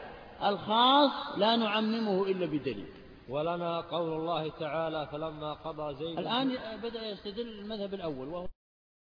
الخاص لا نعممه إلا بدليل. ولنا قول الله تعالى فلما قضى زيد الآن بدأ يستدل المذهب الأول وهو